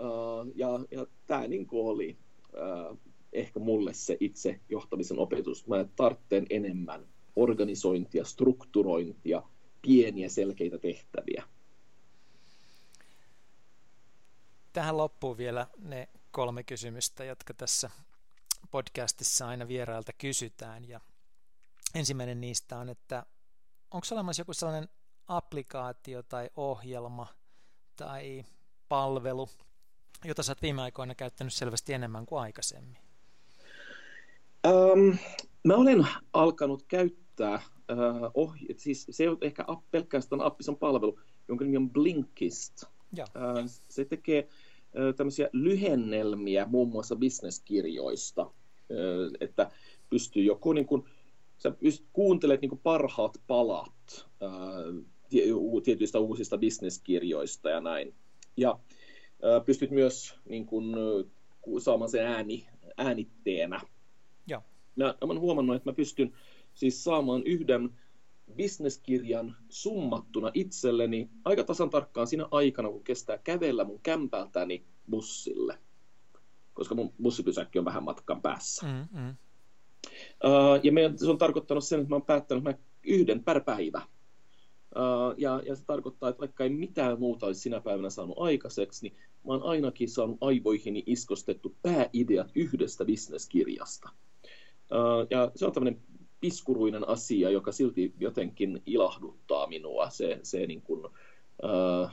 Uh, ja, ja tämä niin oli uh, ehkä mulle se itse johtamisen opetus. Mä tarvitsen enemmän organisointia, strukturointia, pieniä selkeitä tehtäviä. Tähän loppuun vielä ne kolme kysymystä, jotka tässä podcastissa aina vierailta kysytään. Ja ensimmäinen niistä on, että onko olemassa joku sellainen applikaatio tai ohjelma tai palvelu, jota sä oot viime aikoina käyttänyt selvästi enemmän kuin aikaisemmin? Um, mä olen alkanut käyttää uh, ohje, siis se ei ole ehkä pelkästään appisen palvelu, jonka nimi on Blinkist. Joo. Se tekee tämmöisiä lyhennelmiä muun muassa bisneskirjoista, että pystyy joko niin kuin, sä kuuntelet niin kuin parhaat palat tietyistä uusista bisneskirjoista ja näin. Ja pystyt myös niin kuin, saamaan sen ääni, äänitteenä. Joo. Mä, mä olen huomannut, että mä pystyn siis saamaan yhden bisneskirjan summattuna itselleni aika tasan tarkkaan siinä aikana, kun kestää kävellä mun kämpältäni bussille. Koska mun bussipysäkki on vähän matkan päässä. Mm, mm. Uh, ja meidän, se on tarkoittanut sen, että mä oon päättänyt mä yhden per päivä. Uh, ja, ja se tarkoittaa, että vaikka ei mitään muuta olisi sinä päivänä saanut aikaiseksi, niin mä oon ainakin saanut aivoihini iskostettu pääideat yhdestä bisneskirjasta. Uh, ja se on tämmöinen piskuruinen asia, joka silti jotenkin ilahduttaa minua. Se, se niin kuin, uh,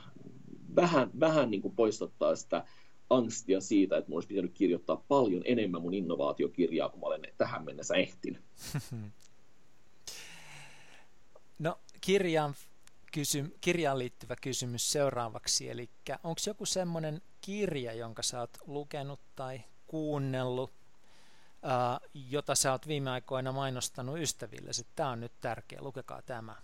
vähän, vähän niin kuin poistattaa sitä angstia siitä, että mun olisi pitänyt kirjoittaa paljon enemmän mun innovaatiokirjaa, kun mä olen tähän mennessä ehtinyt. *laughs* No kirjaan, kysy, kirjaan liittyvä kysymys seuraavaksi, eli onko joku semmoinen kirja, jonka sä oot lukenut tai kuunnellut, jota sä oot viime aikoina mainostanut ystäville. Tämä on nyt tärkeä, lukekaa tämä.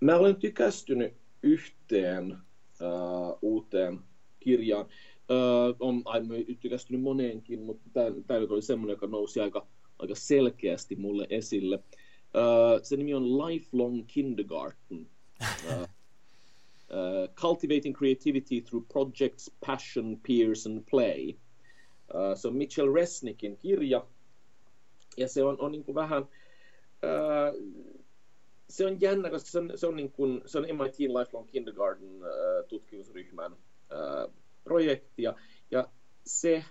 Mä olen tykästynyt yhteen uh, uuteen kirjaan. Uh, on aiemmin tykästynyt moneenkin, mutta tämä nyt oli semmoinen, joka nousi aika, aika selkeästi mulle esille. Uh, se nimi on Lifelong Kindergarten. Uh, *laughs* uh, Cultivating Creativity Through Projects, Passion, Peers and Play. Uh, se on Mitchell Resnickin kirja, ja se on, on niin kuin vähän, uh, se on jännä, koska se on, se on, niin kuin, se on MIT Lifelong Kindergarten uh, tutkimusryhmän uh, projekti, ja, ja se,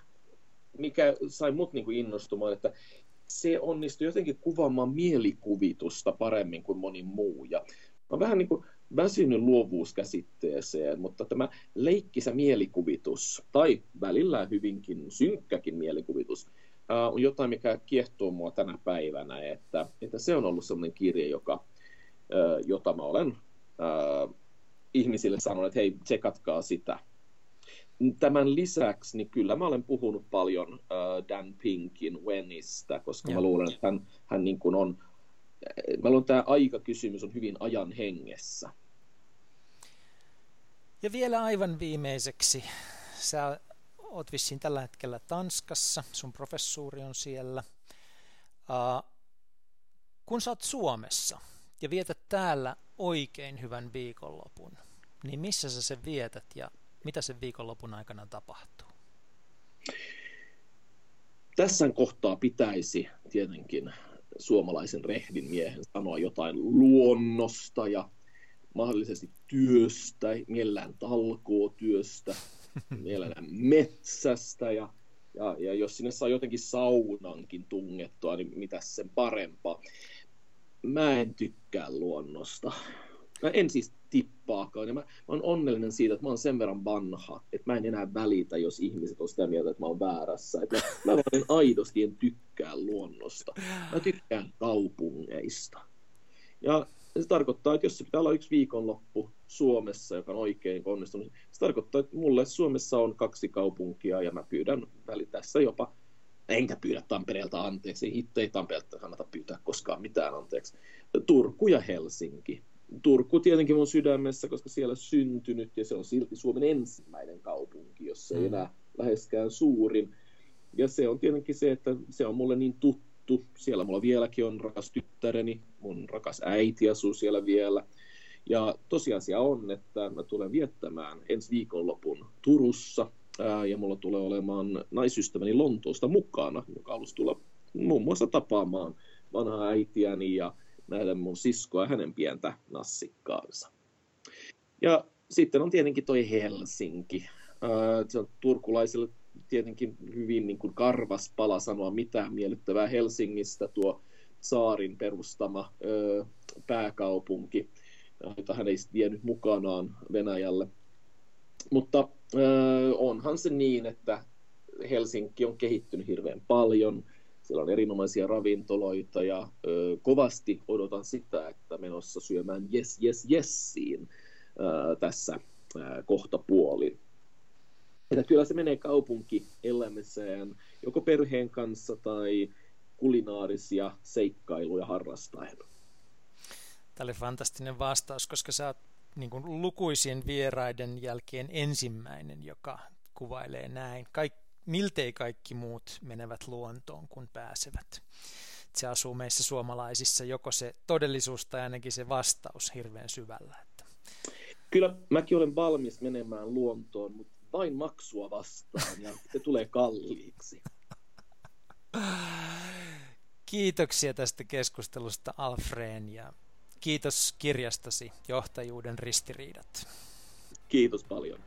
mikä sai mut niin kuin innostumaan, että se onnistui jotenkin kuvaamaan mielikuvitusta paremmin kuin moni muu. Ja mä vähän niin kuin väsynyt luovuuskäsitteeseen, mutta tämä leikkisä mielikuvitus, tai välillä hyvinkin synkkäkin mielikuvitus, on jotain, mikä kiehtoo mua tänä päivänä, että, että se on ollut sellainen kirja, joka, jota mä olen ihmisille sanonut, että hei, tsekatkaa sitä. Tämän lisäksi, niin kyllä mä olen puhunut paljon Dan Pinkin Wenistä, koska ja. mä luulen, että hän, hän niin kuin on mä luulen, tämä aikakysymys on hyvin ajan hengessä. Ja vielä aivan viimeiseksi, sä oot vissiin tällä hetkellä Tanskassa, sun professuuri on siellä. Uh, kun sä oot Suomessa ja vietät täällä oikein hyvän viikonlopun, niin missä sä sen vietät ja mitä sen viikonlopun aikana tapahtuu? Tässä kohtaa pitäisi tietenkin suomalaisen rehdin miehen sanoa jotain luonnosta ja mahdollisesti työstä, mielellään talkootyöstä, *laughs* mielellään metsästä ja, ja, ja jos sinne saa jotenkin saunankin tungettua, niin mitä sen parempaa. Mä en tykkää luonnosta. Mä en siis tippaakaan. Ja mä, mä oon onnellinen siitä, että mä oon sen verran vanha, että mä en enää välitä, jos ihmiset on sitä mieltä, että mä oon väärässä. Että mä, mä vaan aidosti en tykkää luonnosta. Mä tykkään kaupungeista. Ja se tarkoittaa, että jos se pitää olla yksi viikonloppu Suomessa, joka on oikein onnistunut, se tarkoittaa, että mulle Suomessa on kaksi kaupunkia ja mä pyydän välitässä jopa enkä pyydä Tampereelta anteeksi, hitto ei Tampereelta kannata pyytää koskaan mitään anteeksi. Turku ja Helsinki. Turku tietenkin mun sydämessä, koska siellä syntynyt ja se on silti Suomen ensimmäinen kaupunki, jos se ei mm. enää läheskään suurin. Ja se on tietenkin se, että se on mulle niin tuttu. Siellä mulla vieläkin on rakas tyttäreni, mun rakas äiti asuu siellä vielä. Ja tosiasia on, että mä tulen viettämään ensi viikonlopun Turussa, ää, ja mulla tulee olemaan naisystäväni Lontoosta mukana, joka halusi tulla muun muassa tapaamaan vanhaa äitiäni ja nähdä mun siskoa ja hänen pientä nassikkaansa. Ja sitten on tietenkin toi Helsinki. Se on turkulaisille tietenkin hyvin niin kuin karvas pala sanoa mitään miellyttävää Helsingistä, tuo saarin perustama pääkaupunki, jota hän ei vienyt mukanaan Venäjälle. Mutta onhan se niin, että Helsinki on kehittynyt hirveän paljon – siellä on erinomaisia ravintoloita ja ö, kovasti odotan sitä, että menossa syömään yes, yes, yesiin. tässä kohtapuolin. Että kyllä se menee kaupunkielämiseen joko perheen kanssa tai kulinaarisia seikkailuja harrastaen. Tämä oli fantastinen vastaus, koska sä oot niin kuin lukuisien vieraiden jälkeen ensimmäinen, joka kuvailee näin. Kaik, miltei kaikki muut menevät luontoon, kun pääsevät. Se asuu meissä suomalaisissa joko se todellisuus tai ainakin se vastaus hirveän syvällä. Että. Kyllä mäkin olen valmis menemään luontoon, mutta vain maksua vastaan ja se tulee kalliiksi. Kiitoksia tästä keskustelusta Alfreen ja kiitos kirjastasi Johtajuuden ristiriidat. Kiitos paljon.